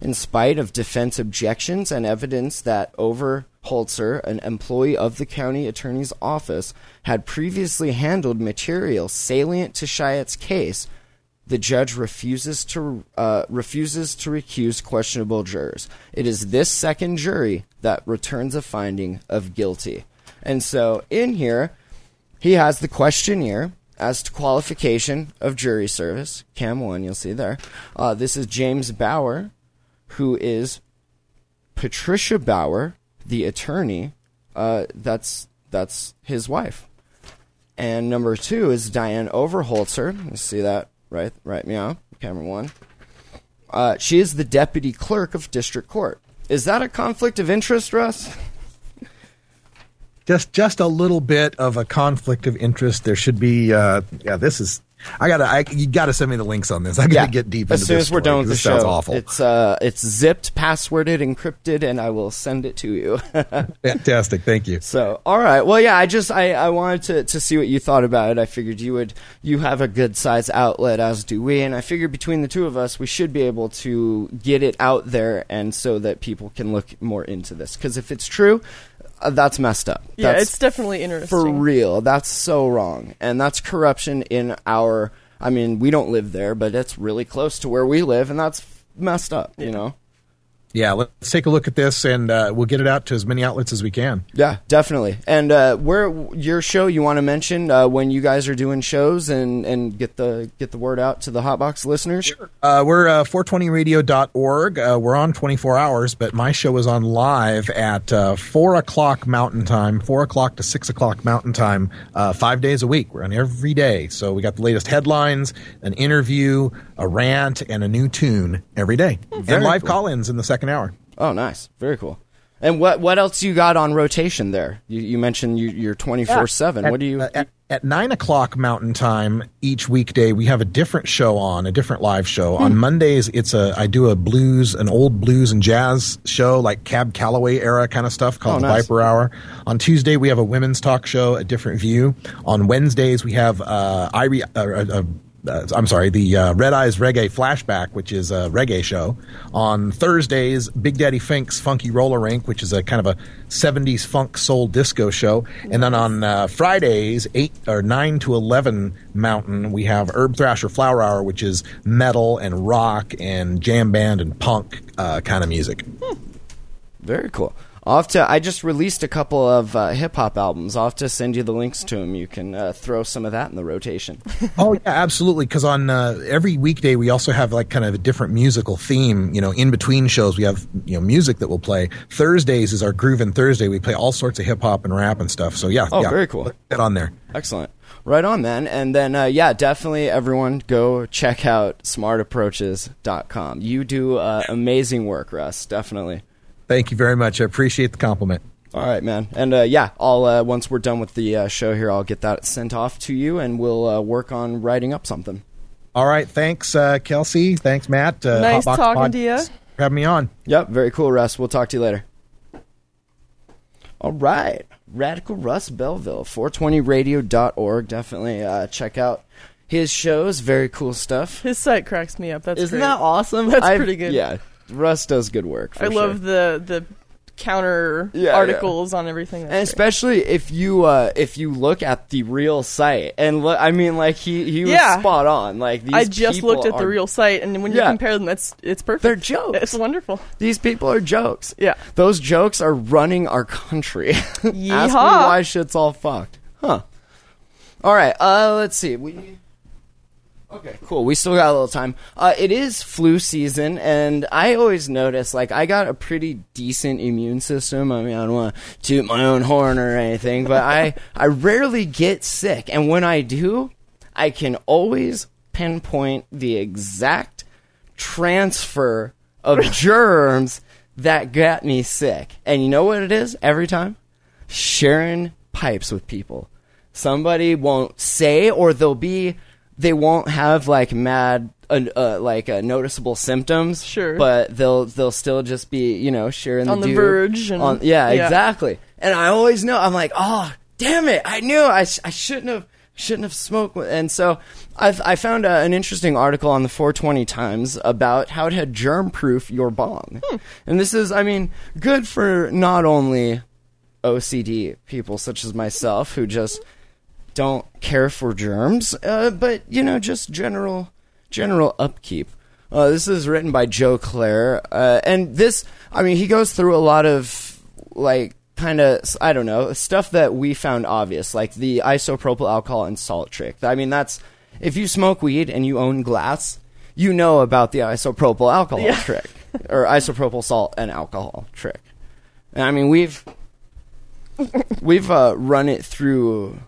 In spite of defense objections and evidence that Overholzer, an employee of the county attorney's office, had previously handled material salient to Chyatte's case, the judge refuses to uh, refuses to recuse questionable jurors. It is this second jury that returns a finding of guilty. And so in here, he has the questionnaire as to qualification of jury service. Cam one, you'll see there. Uh, this is James Bauer, who is Patricia Bauer, the attorney. Uh, that's that's his wife. And number two is Diane Overholzer. You see that right? Right, meow. Camera one. Uh, she is the deputy clerk of district court. Is that a conflict of interest, Russ? just just a little bit of a conflict of interest. There should be. Uh, yeah, this is I gotta, I, you gotta send me the links on this. I gotta get deep as into soon this as we're done with the this show. sounds awful. It's uh, it's zipped, passworded, encrypted, and I will send it to you. (laughs) Fantastic, thank you. So, all right. Well, yeah, I just I, I wanted to, to see what you thought about it. I figured you would you have a good size outlet as do we, and I figured between the two of us we should be able to get it out there and so that people can look more into this. Because if it's true, uh, that's messed up. Yeah, That's it's definitely interesting. for real. That's so wrong, and that's corruption in our. I mean, we don't live there, but it's really close to where we live, and that's messed up. You know. Yeah, let's take a look at this, and uh, we'll get it out to as many outlets as we can. Yeah, definitely. And uh, where your show you want to mention uh, when you guys are doing shows and, and get the get the word out to the Hotbox listeners? Uh, we're uh, 420radio.org. Uh, we're on 24 hours, but my show is on live at uh, 4 o'clock Mountain Time, 4 o'clock to 6 o'clock Mountain Time, uh, five days a week. We're on every day. So we got the latest headlines, an interview, a rant, and a new tune every day. Very and live cool. call ins in the second hour. Oh, nice, very cool. And what what else you got on rotation there? You, you mentioned you, you're twenty four seven. What do you? uh, at, at nine o'clock Mountain Time each weekday, we have a different show on, a different live show. On Hmm. Mondays, it's a I do a blues, an old blues and jazz show, like Cab Calloway era kind of stuff, called Oh, nice. Viper Hour. On Tuesday, we have a women's talk show, a different view. On Wednesdays, we have uh, Irie. Uh, uh, uh, I'm sorry, the uh, Red Eyes Reggae Flashback, which is a reggae show. On Thursdays, Big Daddy Fink's Funky Roller Rink, which is a kind of a 70s funk soul disco show. And then on uh, Fridays, 8 or 9 to 11 Mountain, we have Herb Thrasher Flower Hour, which is metal and rock and jam band and punk uh, kind of music. Very cool. I'll have to. I just released a couple of uh, hip hop albums. I'll have to send you the links to them. You can uh, throw some of that in the rotation. (laughs) Oh yeah, absolutely. Because on uh, every weekday we also have like kind of a different musical theme. You know, in between shows we have you know music that we'll play. Thursdays is our Groove and Thursday. We play all sorts of hip hop and rap and stuff. So yeah, Oh, yeah, very cool. put Get on there. Excellent. Right on, man. And then, uh, yeah, definitely everyone go check out smartapproaches.com. You do uh, amazing work, Russ. Definitely. Thank you very much. I appreciate the compliment. All right, man. And uh, yeah, I'll uh, once we're done with the uh, show here, I'll get that sent off to you, and we'll uh, work on writing up something. All right, thanks, uh, Kelsey. Thanks, Matt. Uh, Nice Hotbox talking to you. Podcast for having me on. Yep, very cool, Russ. We'll talk to you later. All right, Radical Russ Belville, 420radio.org. Definitely uh, check out his shows. Very cool stuff. His site cracks me up. That's Isn't great. that awesome? That's I've- pretty good. Yeah, Russ does good work. For I love the the counter Yeah, articles on everything. That's and great. especially if you uh, if you look at the real site and look, I mean, like he he was Yeah. spot on. Like these I just people looked at the are- real site, and when you Yeah. compare them, that's it's perfect. They're jokes. It's wonderful. These people are jokes. Yeah. Those jokes are running our country. (laughs) Ask me Yeehaw. why shit's all fucked. Huh. All right. Uh, let's see. We. Okay, cool. We still got a little time. Uh, it is flu season, and I always notice, like, I got a pretty decent immune system. I mean, I don't want to toot my own horn or anything, but I, (laughs) I rarely get sick. And when I do, I can always pinpoint the exact transfer of (laughs) germs that got me sick. And you know what it is every time? Sharing pipes with people. Somebody won't say, or they'll be, they won't have like mad, uh, uh, like uh, noticeable symptoms. Sure. But they'll they'll still just be, you know, sharing On the dew verge and- on, yeah, yeah. exactly. And I always know. I'm like, oh, damn it! I knew I, sh- I shouldn't have shouldn't have smoked. And so I've, I found a, an interesting article on the 420 Times about how to germ proof your bong. And this is, I mean, good for not only OCD people such as myself who just don't care for germs, uh, but you know, just general general upkeep. Uh, this is written by Joe Clare, uh, and this, I mean, he goes through a lot of like kind of I don't know stuff that we found obvious, like the isopropyl alcohol and salt trick. I mean, that's if you smoke weed and you own glass, you know about the isopropyl alcohol Yeah. trick or isopropyl salt and alcohol trick. And I mean, we've we've uh, run it through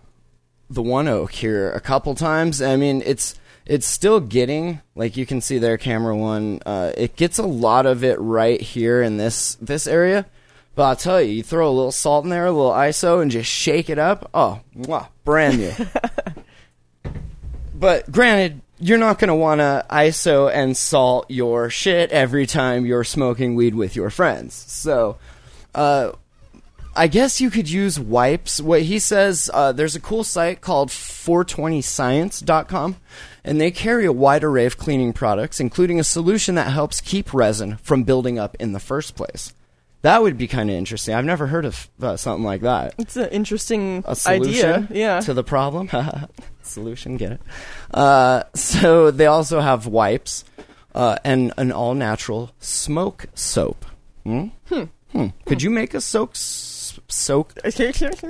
the One Oak here a couple times. I mean, it's it's still getting like you can see there, camera one. Uh, it gets a lot of it right here in this this area. But I'll tell you, you throw a little salt in there, a little ISO, and just shake it up. Oh, mwah, brand new. (laughs) But granted, you're not going to want to ISO and salt your shit every time you're smoking weed with your friends. So, uh, I guess you could use wipes. What he says, uh, there's a cool site called 420science.com, and they carry a wide array of cleaning products, including a solution that helps keep resin from building up in the first place. That would be kind of interesting. I've never heard of uh, something like that. It's an interesting A solution idea. Yeah. to the problem. (laughs) solution, get it? Uh, so they also have wipes uh, and an all natural smoke soap. Hmm? Hmm. Could you make a soak s- soak uh,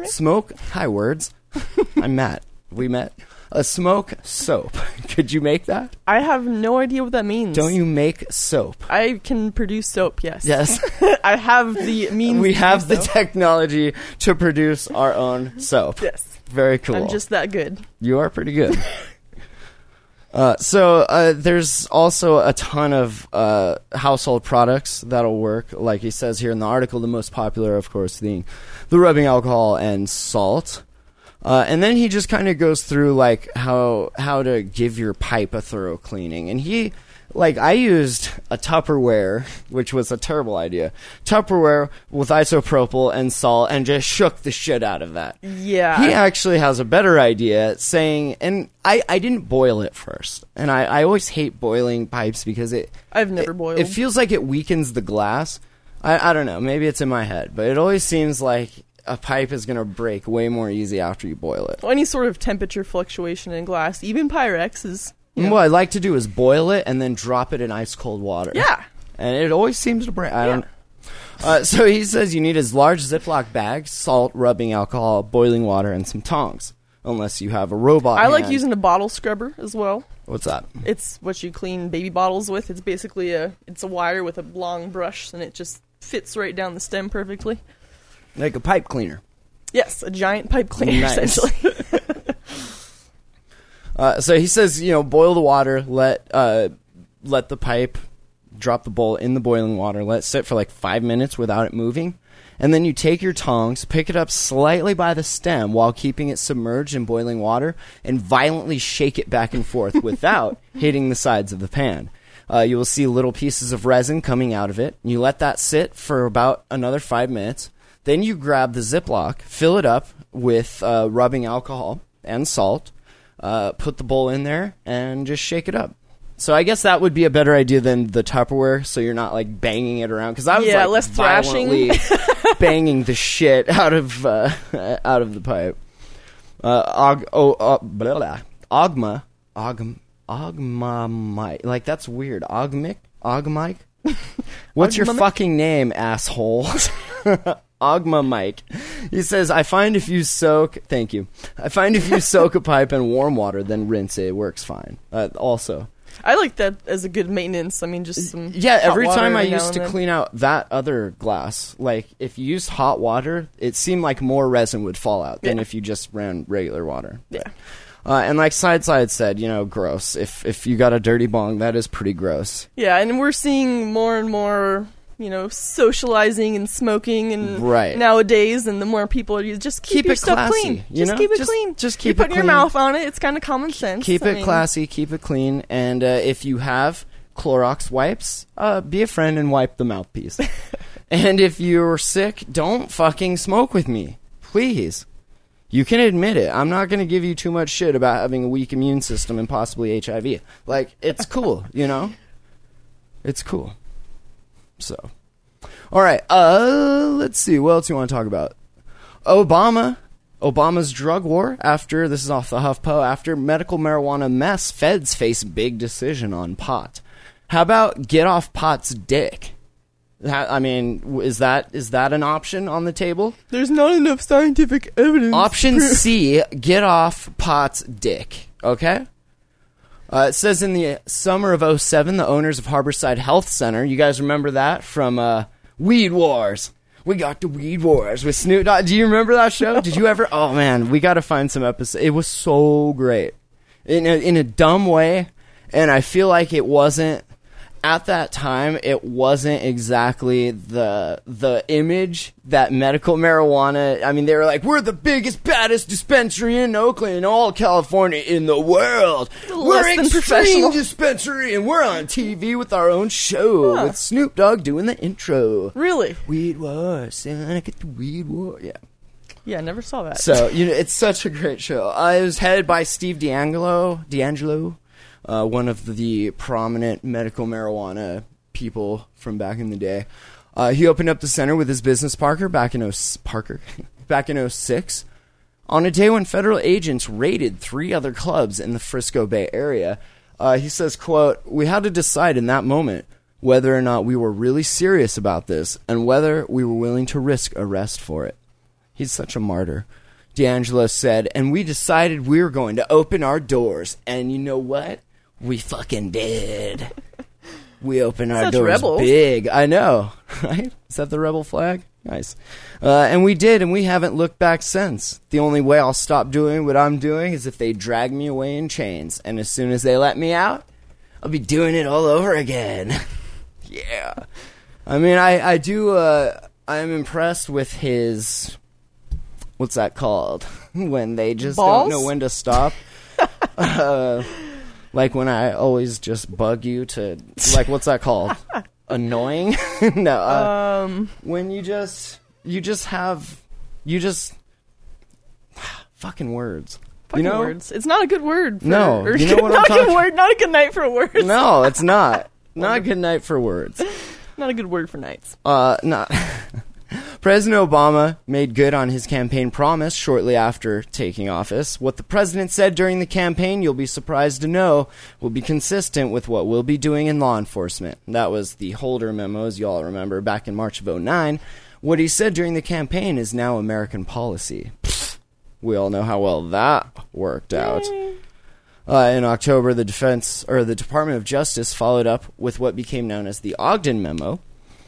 smoke? Hi, words. (laughs) I'm Matt. We met. A smoke soap. (laughs) Could you make that? I have no idea what that means. Don't you make soap? I can produce soap. Yes. Yes. (laughs) I have the means. we have the so. technology to produce our own soap. Yes. Very cool. I'm just that good. You are pretty good. Uh, so uh, there's also a ton of uh, household products that'll work. Like he says here in the article, the most popular, of course, being the rubbing alcohol and salt. Uh, and then he just kind of goes through like how how to give your pipe a thorough cleaning. And he like I used a Tupperware, which was a terrible idea. Tupperware with isopropyl and salt, and just shook the shit out of that. Yeah. He actually has a better idea saying, and I, I didn't boil it first. And I, I always hate boiling pipes because it. I've never it, boiled. It feels like it weakens the glass. I, I don't know. Maybe it's in my head, but it always seems like a pipe is going to break way more easy after you boil it. Well, any sort of temperature fluctuation in glass, even Pyrex is. And What I like to do is boil it and then drop it in ice cold water. Yeah. And it always seems to break. I don't. Uh, so he says you need as large Ziploc bag, salt, rubbing alcohol, boiling water, and some tongs. Unless you have a robot. I like using a bottle scrubber as well. What's that? It's what you clean baby bottles with. It's basically a it's a wire with a long brush, and it just fits right down the stem perfectly. Like a pipe cleaner. Yes, a giant pipe cleaner Nice. essentially. (laughs) Uh, so he says, you know, boil the water, let uh, let the pipe drop the bowl in the boiling water, let it sit for like five minutes without it moving, and then you take your tongs, pick it up slightly by the stem while keeping it submerged in boiling water, and violently shake it back and forth (laughs) without hitting the sides of the pan. Uh, you will see little pieces of resin coming out of it. You let that sit for about another five minutes. Then you grab the Ziploc, fill it up with uh, rubbing alcohol and salt, uh, put the bowl in there, and just shake it up. So I guess that would be a better idea than the Tupperware, so you're not like banging it around. Because I was Yeah, like less thrashing. violently (laughs) banging the shit out of uh, (laughs) out of the pipe. Uh, og, oh, uh, blah, blah. Ogma, Ogm, Ogma, Mike. Like that's weird. Ogmic, Ogmike. (laughs) What's your Ogma Mic? fucking name, asshole? Ogma Mike. He says, I find if you soak, thank you. I find if you (laughs) soak a pipe in warm water, then rinse it, it works fine. Uh, also, I like that as a good maintenance. I mean, just some yeah, every time I used to then. clean out that other glass, like if you used hot water, it seemed like more resin would fall out than Yeah. if you just ran regular water. Yeah. Uh, and like Side Side said, you know, gross. If if you got a dirty bong, that is pretty gross. Yeah, and we're seeing more and more, you know, socializing and smoking and Right. nowadays, and the more people are just keep, Keep your it stuff classy, clean. you just know? keep it Just- clean. just You're keep it putting your mouth on it. It's kind of common sense. Keep I it mean, classy, keep it clean, and uh, if you have Clorox wipes, uh, be a friend and wipe the mouthpiece. (laughs) and if you're sick, don't fucking smoke with me, please. You can admit it. I'm not going to give you too much shit about having a weak immune system and possibly HIV. Like, it's cool, you know? It's cool. So, all right. Uh, let's see. What else you want to talk about? Obama. Obama's drug war after this is off the HuffPo after medical marijuana mess. Feds face big decision on pot. How about get off pot's dick? I mean, is that is that an option on the table? There's not enough scientific evidence. Option C, get off pot's dick. Okay? Uh, it says in the summer of 07, the owners of Harborside Health Center, you guys remember that from uh, Weed Wars? We got the Weed Wars with Snoop Dogg. Do you remember that show? Did you ever? Oh man, we got to find some episodes. It was so great in a, in a dumb way, and I feel like it wasn't at that time it wasn't exactly the the image that medical marijuana I mean they were like we're the biggest baddest dispensary in Oakland in all California in the world we're than extreme professional. (laughs) dispensary and we're on TV with our own show Huh. with Snoop Dogg doing the intro Really? Weed War I get the Weed War yeah Yeah, I never saw that. so you know, it's such a great show. Uh, it was headed by Steve DeAngelo, DeAngelo, uh, one of the prominent medical marijuana people from back in the day. Uh, he opened up the center with his business partner back in 0- Parker back in (laughs) 06 on a day when federal agents raided three other clubs in the Frisco Bay area. Uh, he says, "quote We had to decide in that moment." Whether or not we were really serious about this and whether we were willing to risk arrest for it. He's such a martyr. DeAngelo said, and we decided we were going to open our doors. And you know what? We fucking did. We opened our Such doors rebels. big. I know, (laughs) right? Is that the rebel flag? Nice. Uh, and we did, and we haven't looked back since. The only way I'll stop doing what I'm doing is if they drag me away in chains. And as soon as they let me out, I'll be doing it all over again. (laughs) yeah. I mean, I, I do, uh, I'm impressed with his, what's that called? (laughs) when they just Balls? don't know when to stop. uh, like when I always just bug you to, like, what's that called? (laughs) Annoying? (laughs) no. Uh, um, when you just, you just have, you just, (sighs) fucking words. fucking you know? words. It's not a good word. For, No, you know (laughs) what I'm not a good word. Not a good night for words. No, it's not. Not a good night for words. Not a good word for nights. Uh, not. (laughs) President Obama made good on his campaign promise shortly after taking office. What the president said during the campaign, you'll be surprised to know, will be consistent with what we'll be doing in law enforcement. That was the Holder memo, as you all remember, back in March of 09. What he said during the campaign is now American policy. We all know how well that worked out. Uh, in October, the defense or the Department of Justice followed up with what became known as the Ogden Memo,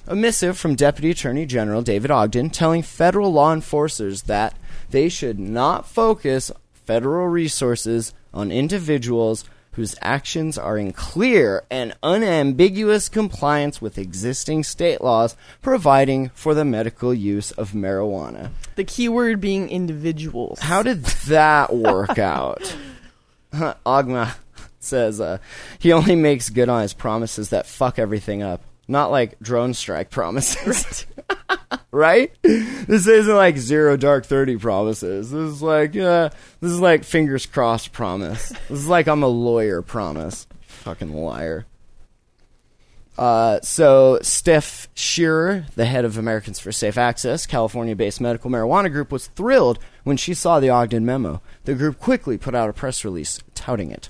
a missive from Deputy Attorney General David Ogden telling federal law enforcers that they should not focus federal resources on individuals whose actions are in clear and unambiguous compliance with existing state laws providing for the medical use of marijuana. The key word being individuals. How did that work (laughs) out? Ogma says uh, he only makes good on his promises that fuck everything up. Not like drone strike (laughs) promises. (laughs) right? This isn't like zero dark 30 promises. This is like, uh, this is like fingers crossed promise. This is like I'm a lawyer promise. Fucking liar. Uh, so Steph Sherer, the head of Americans for Safe Access, California-based medical marijuana group, was thrilled when she saw the Ogden memo. The group quickly put out a press release touting it.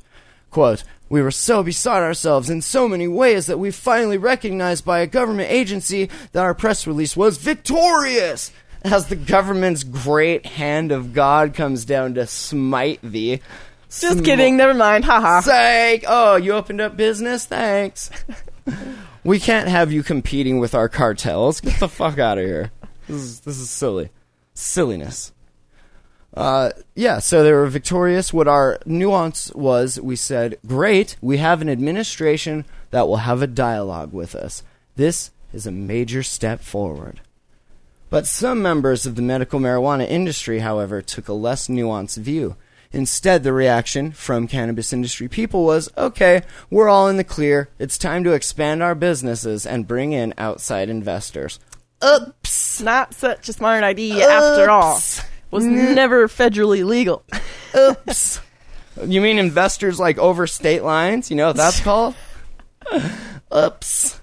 Quote, we were so beside ourselves in so many ways that we finally recognized by a government agency that our press release was victorious. As the government's great hand of God comes down to smite thee. Just Sm- kidding. Never mind. Haha. Sake! Oh, you opened up business? Thanks. (laughs) we can't have you competing with our cartels. Get the fuck out of here. This is this is silly. Silliness. Uh, yeah, so they were victorious. What our nuance was, we said, great, we have an administration that will have a dialogue with us. This is a major step forward. But some members of the medical marijuana industry, however, took a less nuanced view. Instead, the reaction from cannabis industry people was okay, we're all in the clear. It's time to expand our businesses and bring in outside investors. Oops! Not such a smart idea after all. Oops. Was mm-hmm. never federally legal. (laughs) Oops! you mean investors like over state lines? You know what that's called? (laughs) Oops.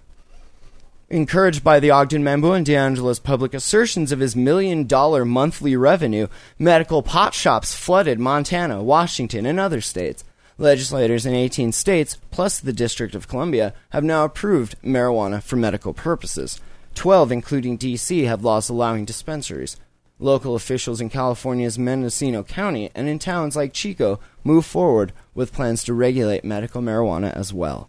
Encouraged by the Ogden memo and DeAngelo's public assertions of his million dollar monthly revenue, medical pot shops flooded Montana, Washington, and other states. Legislators in 18 states, plus the District of Columbia, have now approved marijuana for medical purposes. 12, including D.C., have laws allowing dispensaries. Local officials in California's Mendocino County and in towns like Chico move forward with plans to regulate medical marijuana as well.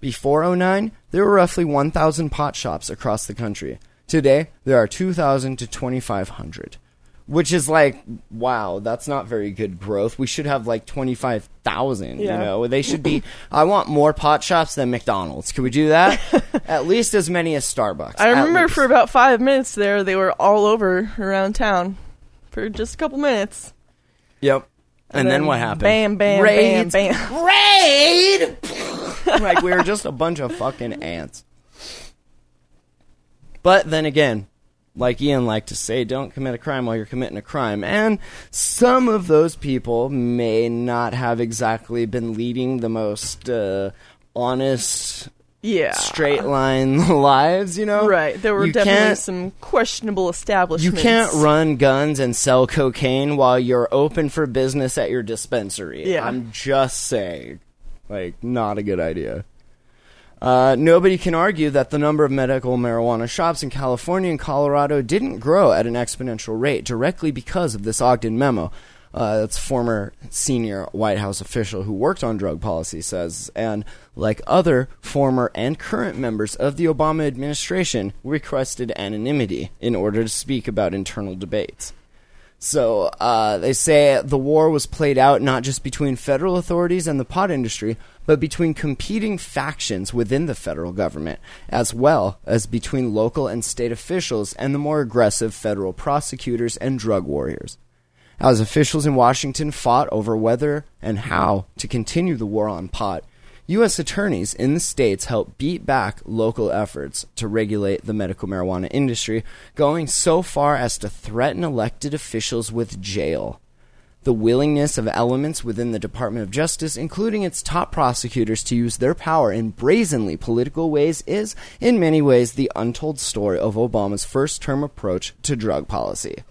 Before 09, there were roughly 1,000 pot shops across the country. Today, there are 2,000 to 2,500. Which is like, wow, that's not very good growth. We should have like twenty five thousand. Yeah. You know, they should be. (laughs) I want more pot shops than McDonald's. Can we do that? (laughs) At least as many as Starbucks. I remember least. for about five minutes there, they were all over around town for just a couple minutes. Yep. And, then, what happened? Bam, bam, Raids. bam, bam. Raid! (laughs) like we were just a bunch of fucking ants. But then again, like Ian liked to say, don't commit a crime while you're committing a crime. And some of those people may not have exactly been leading the most uh, honest, Yeah. straight line (laughs) lives, you know? Right. There were You definitely some questionable establishments. You can't run guns and sell cocaine while you're open for business at your dispensary. Yeah. I'm just saying. Like, not a good idea. Uh, nobody can argue that the number of medical marijuana shops in California and Colorado didn't grow at an exponential rate directly because of this Ogden memo. Uh, that's former senior White House official who worked on drug policy says, and like other former and current members of the Obama administration, requested anonymity in order to speak about internal debates. So uh, they say the war was played out not just between federal authorities and the pot industry, but between competing factions within the federal government, as well as between local and state officials and the more aggressive federal prosecutors and drug warriors. As officials in Washington fought over whether and how to continue the war on pot, U.S. attorneys in the states helped beat back local efforts to regulate the medical marijuana industry, going so far as to threaten elected officials with jail. The willingness of elements within the Department of Justice, including its top prosecutors, to use their power in brazenly political ways is, in many ways, the untold story of Obama's first term approach to drug policy.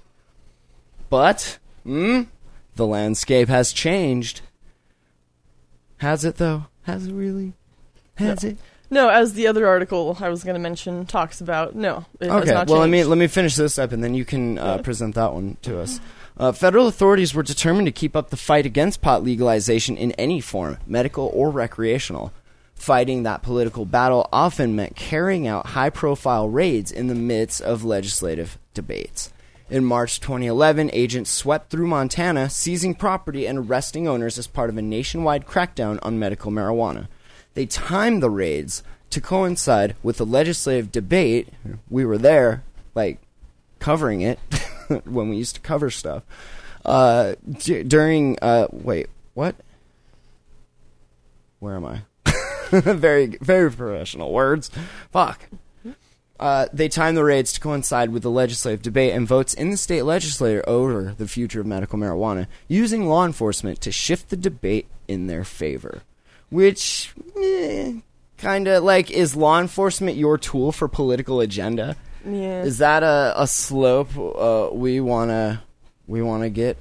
But, hmm, the landscape has changed. Has it, though? Has it really? Has it? No, as the other article I was going to mention talks about, no, Okay. Well, let me let me finish this up, and then you can uh, present that one to us. Uh, federal authorities were determined to keep up the fight against pot legalization in any form, medical or recreational. Fighting that political battle often meant carrying out high-profile raids in the midst of legislative debates. In March 2011, agents swept through Montana, seizing property and arresting owners as part of a nationwide crackdown on medical marijuana. They timed the raids to coincide with the legislative debate. We were there, like, covering it (laughs) (laughs) when we used to cover stuff. Uh, d- during, uh, wait, what? Where am I? (laughs) very, very professional words. Fuck. Uh, they timed the raids to coincide with the legislative debate and votes in the state legislature over the future of medical marijuana, using law enforcement to shift the debate in their favor. Which, eh, kind of like, is law enforcement your tool for political agenda? Yeah. Is that a, a slope uh, we wanna we wanna get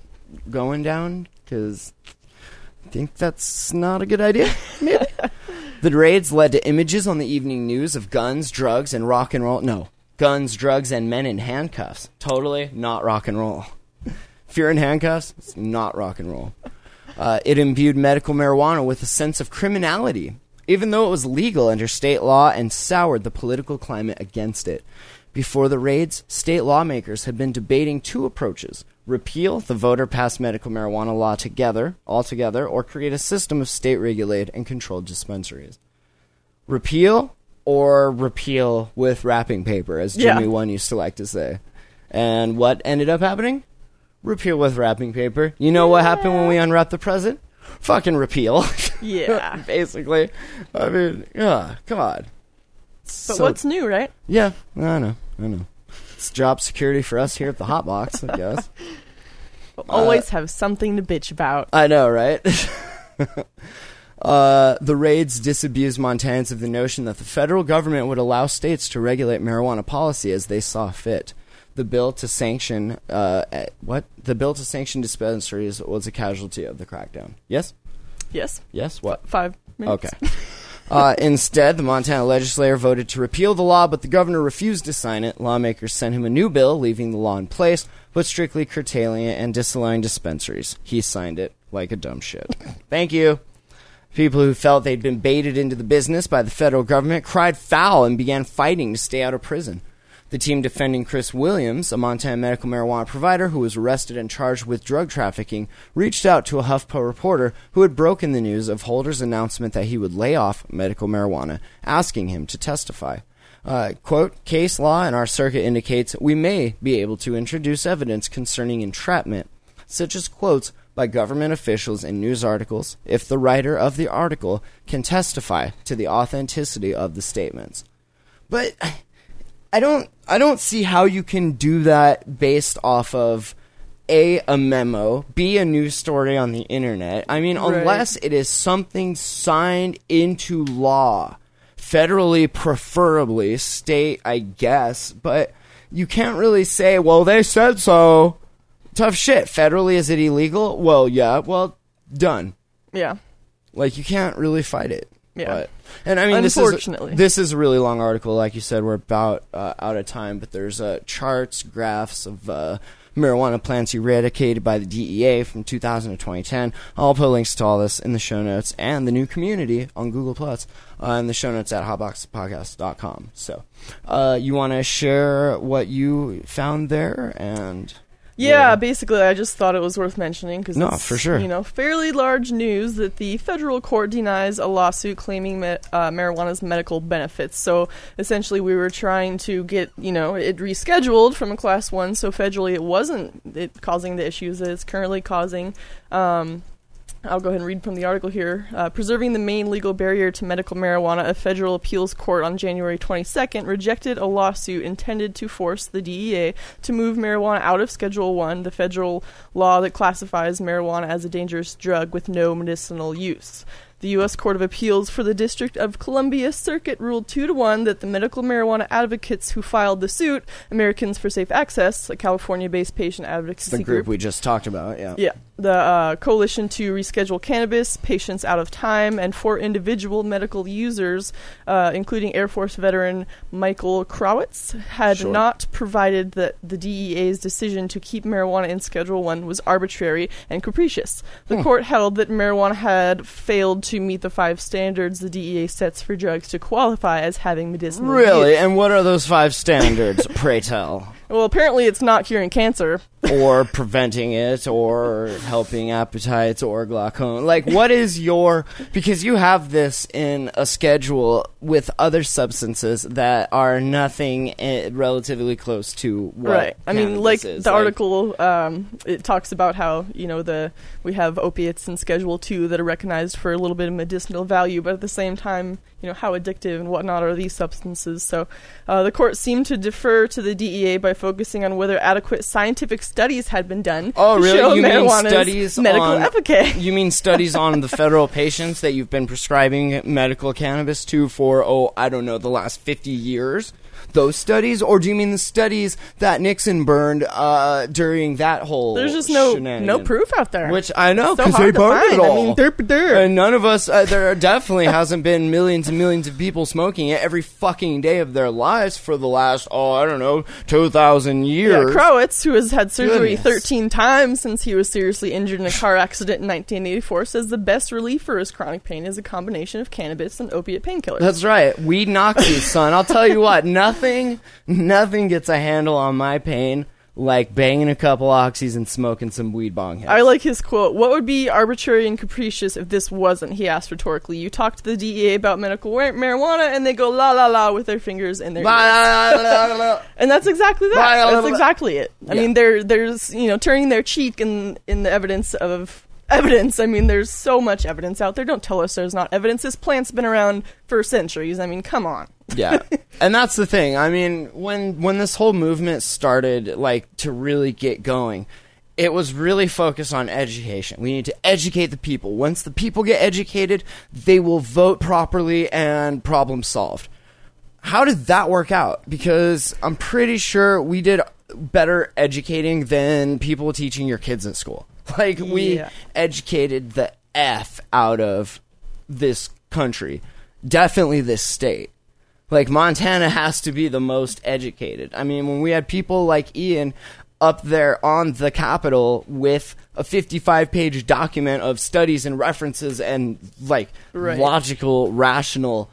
going down? Because I think that's not a good idea. (laughs) The raids led to images on the evening news of guns, drugs, and rock and roll. No, guns, drugs, and men in handcuffs. Totally not rock and roll. (laughs) You're in handcuffs, it's not rock and roll. Uh, it imbued medical marijuana with a sense of criminality, even though it was legal under state law, and soured the political climate against it. Before the raids, state lawmakers had been debating two approaches repeal the voter passed medical marijuana law together, altogether, or create a system of state regulated and controlled dispensaries. Repeal or repeal with wrapping paper, as Yeah. Jimmy One used to like to say. And what ended up happening? Repeal with wrapping paper. You know what happened when we unwrapped the present? Fucking repeal. Yeah. (laughs) Basically. I mean, yeah, God. But So- what's new, right? yeah, I know, I know. It's job security for us here at the Hot Box, I guess. We'll (laughs) always have something to bitch about. I know, right? (laughs) uh, the raids disabused Montanans of the notion that the federal government would allow states to regulate marijuana policy as they saw fit. The bill to sanction uh, eh, what? The bill to sanction dispensaries was a casualty of the crackdown. Yes, Yes. yes. What? Five minutes. Okay. (laughs) Uh, instead, the Montana legislature voted to repeal the law, but the governor refused to sign it. Lawmakers sent him a new bill, leaving the law in place, but strictly curtailing it and disallowing dispensaries. He signed it like a dumb shit. Thank you. People who felt they'd been baited into the business by the federal government cried foul and began fighting to stay out of prison. The team defending Chris Williams, a Montana medical marijuana provider who was arrested and charged with drug trafficking, reached out to a HuffPo reporter who had broken the news of Holder's announcement that he would lay off medical marijuana, asking him to testify. Uh, quote, case law in our circuit indicates we may be able to introduce evidence concerning entrapment, such as quotes by government officials in news articles, if the writer of the article can testify to the authenticity of the statements. But I don't I don't see how you can do that based off of a a memo, b a news story on the internet. I mean, Right. unless it is something signed into law, federally preferably, state I guess, but you can't really say, well, they said so. Tough shit. Federally, is it illegal? Well, yeah. Well, done. Yeah. Like you can't really fight it. Yeah. But, and I mean, Unfortunately. this is this is a really long article. Like you said, we're about uh, out of time. But there's uh, charts, graphs of uh, marijuana plants eradicated by the DEA from 2000 to 2010. I'll put links to all this in the show notes and the new community on Google Plus uh, in the show notes at hotboxpodcast.com. So, uh, you want to share what you found there and. Yeah, basically, I just thought it was worth mentioning because No, it's, for sure. You know, fairly large news that the federal court denies a lawsuit claiming uh, marijuana's medical benefits. So essentially, we were trying to get you know it rescheduled from a class one, so federally it wasn't it causing the issues that it's currently causing. Um, I'll go ahead and read from the article here. Uh, preserving the main legal barrier to medical marijuana, a federal appeals court on January 22nd rejected a lawsuit intended to force the DEA to move marijuana out of Schedule 1, the federal law that classifies marijuana as a dangerous drug with no medicinal use. The U.S. Court of Appeals for the District of Columbia Circuit ruled 2 to 1 that the medical marijuana advocates who filed the suit, Americans for Safe Access, a California based patient advocacy The group we just talked about, yeah. yeah, the uh, coalition to reschedule cannabis, patients out of time, and for individual medical users, uh, including Air Force veteran Michael Krawitz, had Sure. not provided that the DEA's decision to keep marijuana in Schedule One was arbitrary and capricious. The Hmm. court held that marijuana had failed to meet the five standards the DEA sets for drugs to qualify as having medicinal Really? use. And what are those five standards, (laughs) pray tell? Well, apparently it's not curing cancer. or preventing it or helping appetites or glaucoma like what is your because you have this in a schedule with other substances that are nothing eh, relatively close to what right i mean like is. the article um, it talks about how you know the we have opiates in schedule 2 that are recognized for a little bit of medicinal value but at the same time you know how addictive and whatnot are these substances so uh, the court seemed to defer to the dea by focusing on whether adequate scientific studies had been done Oh, to really? show You mean studies medical on efficacy You mean studies on the federal patients that you've been prescribing medical cannabis to for oh I don't know the last fifty years? Those studies, or do you mean the studies that Nixon burned uh, during that whole? there's just no no proof out there Which I know So because hard they burned it find. I mean, derp derp. and none of us. Uh, there (laughs) definitely hasn't been millions and millions of people smoking it every fucking day of their lives for the last oh I don't know two thousand Yeah, years. Krawitz, who has had surgery Goodness. 13 times since he was seriously injured in a car accident in 1984, says the best relief for his chronic pain is a combination of cannabis and opiate painkillers. That's right. Weed knocks you, son. I'll tell you what. (laughs) Nothing, nothing gets a handle on my pain like banging a couple oxys and smoking some weed bong hits. I like his quote. What would be arbitrary and capricious if this wasn't? He asked rhetorically. You talk to the DEA about medical marijuana, and they go la la la with their fingers in their ears. (laughs) And that's exactly that. That's exactly it. I mean, there, there's you know turning their cheek in in the evidence of evidence. I mean, there's so much evidence out there. Don't tell us there's not evidence. This plant's been around for centuries. I mean, come on. yeah (laughs) and that's the thing i mean when when this whole movement started like to really get going it was really focused on education we need to educate the people once the people get educated they will vote properly and problem solved how did that work out because i'm pretty sure we did better educating than people teaching your kids at school (laughs) like we Yeah. educated the f out of this country definitely this state like Montana has to be the most educated. I mean, when we had people like Ian up there on the Capitol with a 55 page document of studies and references and like Right. logical, rational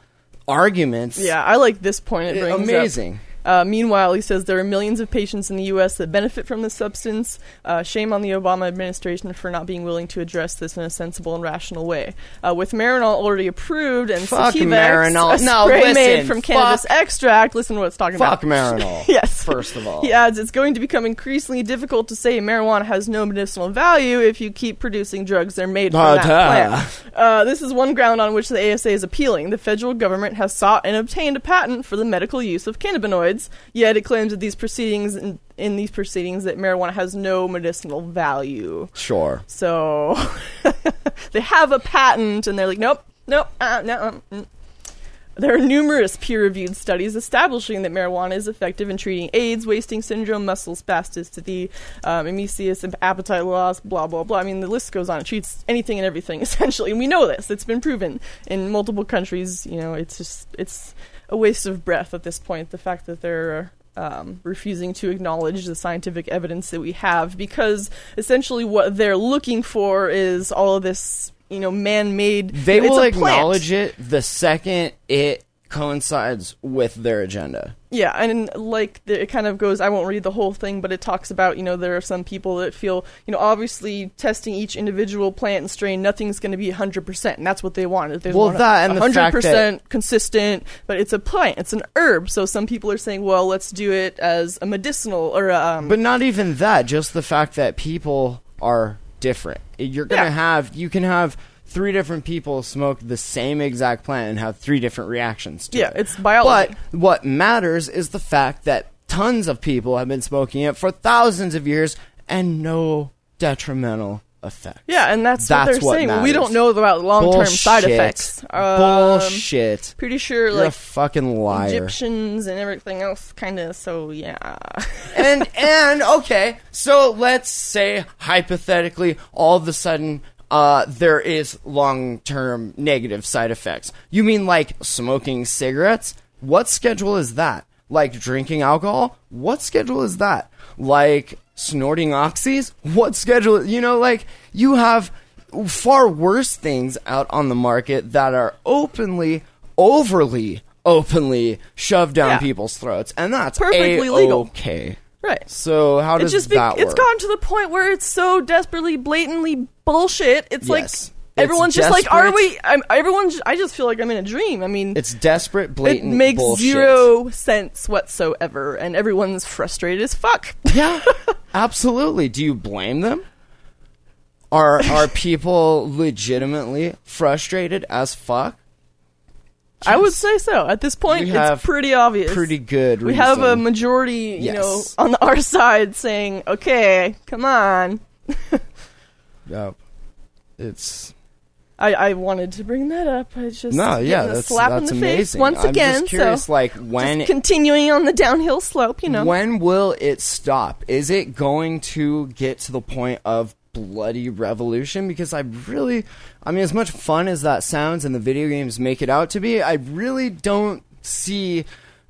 arguments. Yeah, I like this point. It eh, brings up. Uh, meanwhile, he says there are millions of patients in the U.S. that benefit from this substance. Uh, shame on the Obama administration for not being willing to address this in a sensible and rational way. Uh, with Marinol already approved and Fuck Sativex, Marinol. a No, spray made from cannabis fuck- extract. Listen to what it's talking Fuck about. Marinol. (laughs) Yes. First of all. He adds, it's going to become increasingly difficult to say marijuana has no medicinal value if you keep producing drugs that are made from Ah, that plant. Uh, this is one ground on which the ASA is appealing. The federal government has sought and obtained a patent for the medical use of cannabinoids, yet it claims that these proceedings in, in these proceedings that marijuana has no medicinal value. Sure. So (laughs) they have a patent, and they're like, nope, nope, uh, no. uh, mm. There are numerous peer-reviewed studies establishing that marijuana is effective in treating AIDS, wasting syndrome, muscle spasticity, um, emesis, and appetite loss, blah blah blah. I mean, the list goes on. It treats anything and everything (laughs) essentially, and we know this. It's been proven in multiple countries. You know, it's just it's a waste of breath at this point. The fact that they're um, refusing to acknowledge the scientific evidence that we have, because essentially what they're looking for is all of this, you know, man-made. They will it's a plant. acknowledge it the second it coincides with their agenda. Yeah, and like the, it kind of goes. I won't read the whole thing, but it talks about you know there are some people that feel you know obviously testing each individual plant and strain, nothing's going to be hundred percent, and that's what they want. They Well, want that and the fact hundred percent consistent, but it's a plant, it's an herb. So some people are saying, well, let's do it as a medicinal or um, But not even that, just the fact that people are different. You're going to Yeah. have you can have three different people smoke the same exact plant and have three different reactions to Yeah, it. it's biology. But what matters is the fact that tons of people have been smoking it for thousands of years and no detrimental effects. yeah, and that's, That's what they're what saying. Well, we don't know about long-term side effects. Um, Bullshit. Pretty sure, You're like fucking liar. Egyptians and everything else, kind of. So yeah. (laughs) and and okay, so let's say hypothetically, all of a sudden, uh, there is long term negative side effects. You mean like smoking cigarettes? What schedule is that? Like drinking alcohol? What schedule is that? Like snorting oxys? (laughs) What schedule? You know, like you have far worse things out on the market that are openly, overly, openly shoved down Yeah. people's throats, and that's Perfectly legal. Okay. right. So how It does just be- that work? it's gotten to the point where it's so desperately blatantly bullshit it's like everyone's It's just like are desperate. we I'm, everyone's i just feel like i'm in a dream i mean It's desperate, blatant. it blatant. makes bullshit. zero sense whatsoever and everyone's frustrated as fuck (laughs) Yeah, absolutely. Do you blame them? Are are (laughs) people legitimately frustrated as fuck? i would say so at this point We have it's pretty obvious Pretty good. we have a reason. majority you know Yes. on our (laughs) side saying okay come on Yep. It's I, I wanted to bring that up. I just no, yeah, a that's slap that's in the amazing. face once I'm again. just curious, so like when just continuing on the downhill slope, you know. When will it stop? Is it going to get to the point of bloody revolution? Because I really, I mean, as much fun as that sounds and the video games make it out to be, I really don't see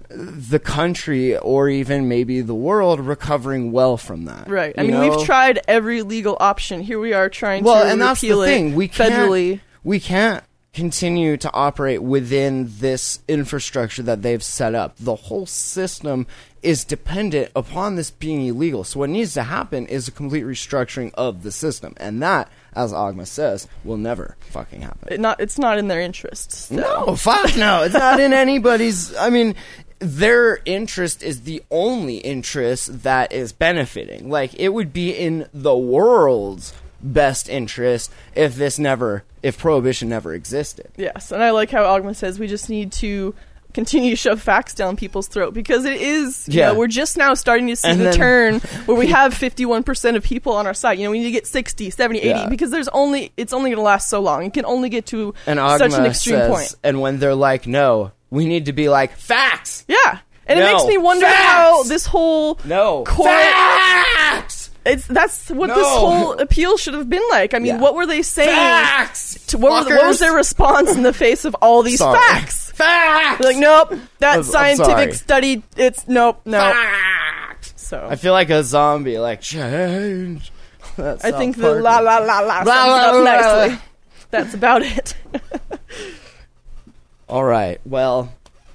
the country or even maybe the world recovering well from that. Right. I mean, know? we've tried every legal option. Here we are trying well, to and that's the thing. We can't, we can't continue to operate within this infrastructure that they've set up. The whole system is dependent upon this being illegal. So what needs to happen is a complete restructuring of the system, and that, as Agma says, will never fucking happen. It not. It's not in their interests. so. No, fuck no. It's not in anybody's. I mean, their interest is the only interest that is benefiting. Like, it would be in the world's best interest if this never, if prohibition never existed. Yes, and I like how Ogma says we just need to continue to shove facts down people's throat because it is. You Yeah. know, we're just now starting to see And the then- turn where we (laughs) have 51% of people on our side. You know, we need to get 60, 70, 80 Yeah. because there's only it's only going to last so long. It can only get to And such an extreme says, point. and when they're like, no, we need to be like, facts! Yeah. And it makes me wonder Facts! how this whole No. Court- Facts! it's that's what this No. whole appeal should have been like. I mean, Yeah. what were they saying? Facts! To, what, was, what was fuckers! their response in the face of all these Sorry. facts? Facts! They're like, nope, that I'm- I'm scientific study, it's nope, no. Facts! So I feel like a zombie, like, change. (laughs) That's I think the la la la la sums La, it la, up la. nicely. That's about it. (laughs) All right. Well,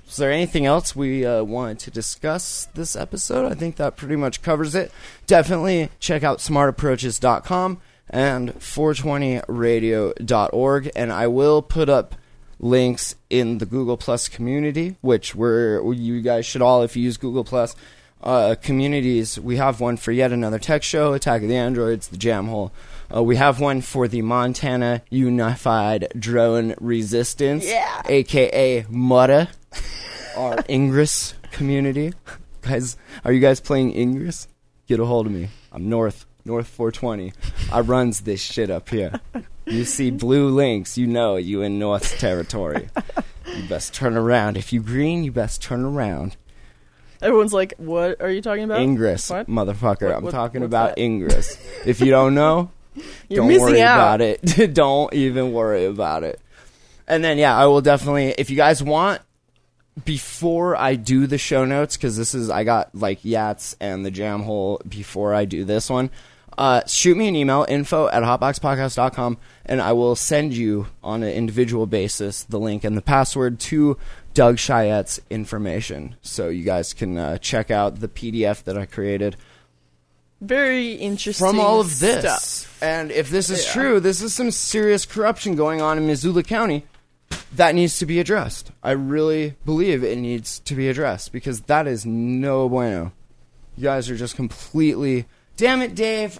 Is there anything else we uh, wanted to discuss this episode? I think that pretty much covers it. Definitely check out smartapproaches.com and 420radio.org. And I will put up links in the Google Plus community, which we're, you guys should all, if you use Google Plus, uh, communities, we have one for yet another tech show, Attack of the Androids, the Jam Hole. Uh, we have one for the Montana Unified Drone Resistance, Yeah. aka MUDA, our (laughs) Ingress community. Guys, are you guys playing Ingress? Get a hold of me. I'm North, North 420. I runs this shit up here. You see blue links, you know you in North territory. You best turn around. If you green, you best turn around. Everyone's like, "What are you talking about?" Ingress, What? motherfucker. What- I'm talking about that? Ingress. If you don't know, (laughs) (laughs) You're don't missing worry out. about it. (laughs) don't even worry about it. And then yeah, I will definitely if you guys want before I do the show notes cuz this is I got like Yats and the Jam Hole before I do this one. Uh, shoot me an email info at hotboxpodcast.com and I will send you on an individual basis the link and the password to Doug Chyatte's information so you guys can uh, check out the PDF that I created Very interesting from all of this. stuff. And if this is Yeah. true, this is some serious corruption going on in Missoula County that needs to be addressed. I really believe it needs to be addressed because that is no bueno. You guys are just completely. Damn it, Dave.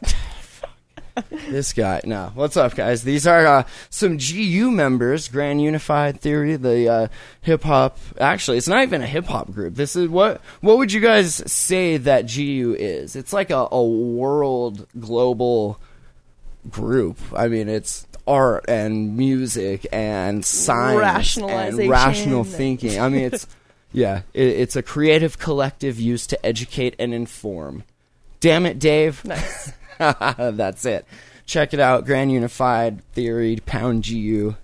(laughs) this guy. No. What's up, guys? These are uh, some GU members, Grand Unified Theory, the uh, hip hop. Actually, it's not even a hip hop group. This is what. What would you guys say that GU is? It's like a, a world global group. I mean, it's art and music and science and rational thinking. I mean, it's (laughs) yeah, it, it's a creative collective used to educate and inform. Damn it, Dave. Nice. (laughs) That's it. Check it out. Grand Unified Theory, Pound GU.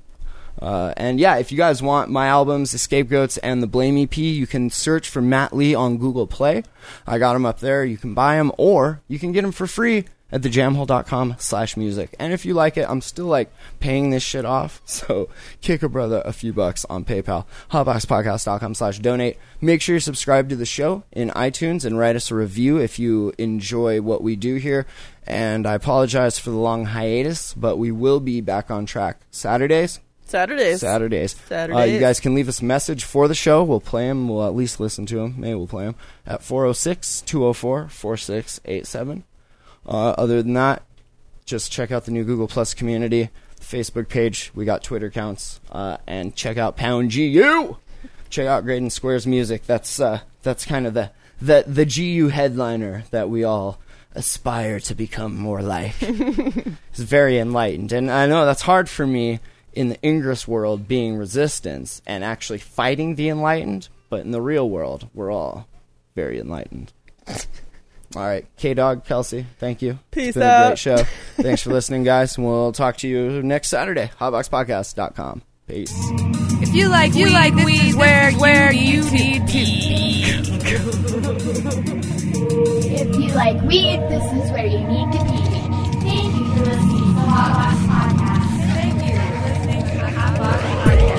Uh, and yeah, if you guys want my albums, The Scapegoats and The Blame EP, you can search for Mat Lee on Google Play. I got them up there. You can buy them or you can get them for free at thejamhole.com slash music. And if you like it, I'm still like paying this shit off. (laughs) So kick a brother a few bucks on PayPal. Hotboxpodcast.com slash donate. Make sure you subscribe to the show in iTunes and write us a review if you enjoy what we do here. And I apologize for the long hiatus, but we will be back on track Saturdays. Saturdays. Saturdays. Uh, Saturdays. you guys can leave us a message for the show. We'll play them. We'll at least listen to them. Maybe we'll play them at 406 204 4687. Uh, other than that, just check out the new Google Plus community, Facebook page. We got Twitter accounts, uh, and check out Pound GU. Check out Greydon Square's music. That's uh, that's kind of the the the GU headliner that we all aspire to become more like. (laughs) It's very enlightened, and I know that's hard for me in the Ingress world, being resistance and actually fighting the enlightened. But in the real world, we're all very enlightened. (laughs) All right, K Dog, Kelsey, thank you. Peace it's been a great show. (laughs) Thanks for listening, guys. and We'll talk to you next Saturday. Hotboxpodcast.com. Peace. If you like you weed, like this weed, is where, where you need to be. If you like weed, this is where you need to be. Thank you for listening to the Hot Box Podcast. Thank you for listening to the Hot Box Podcast.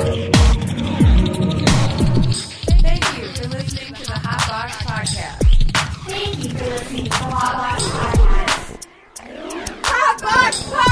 Thank you for listening to the Hot Box Podcast. Hot Box Hot Box Podcast!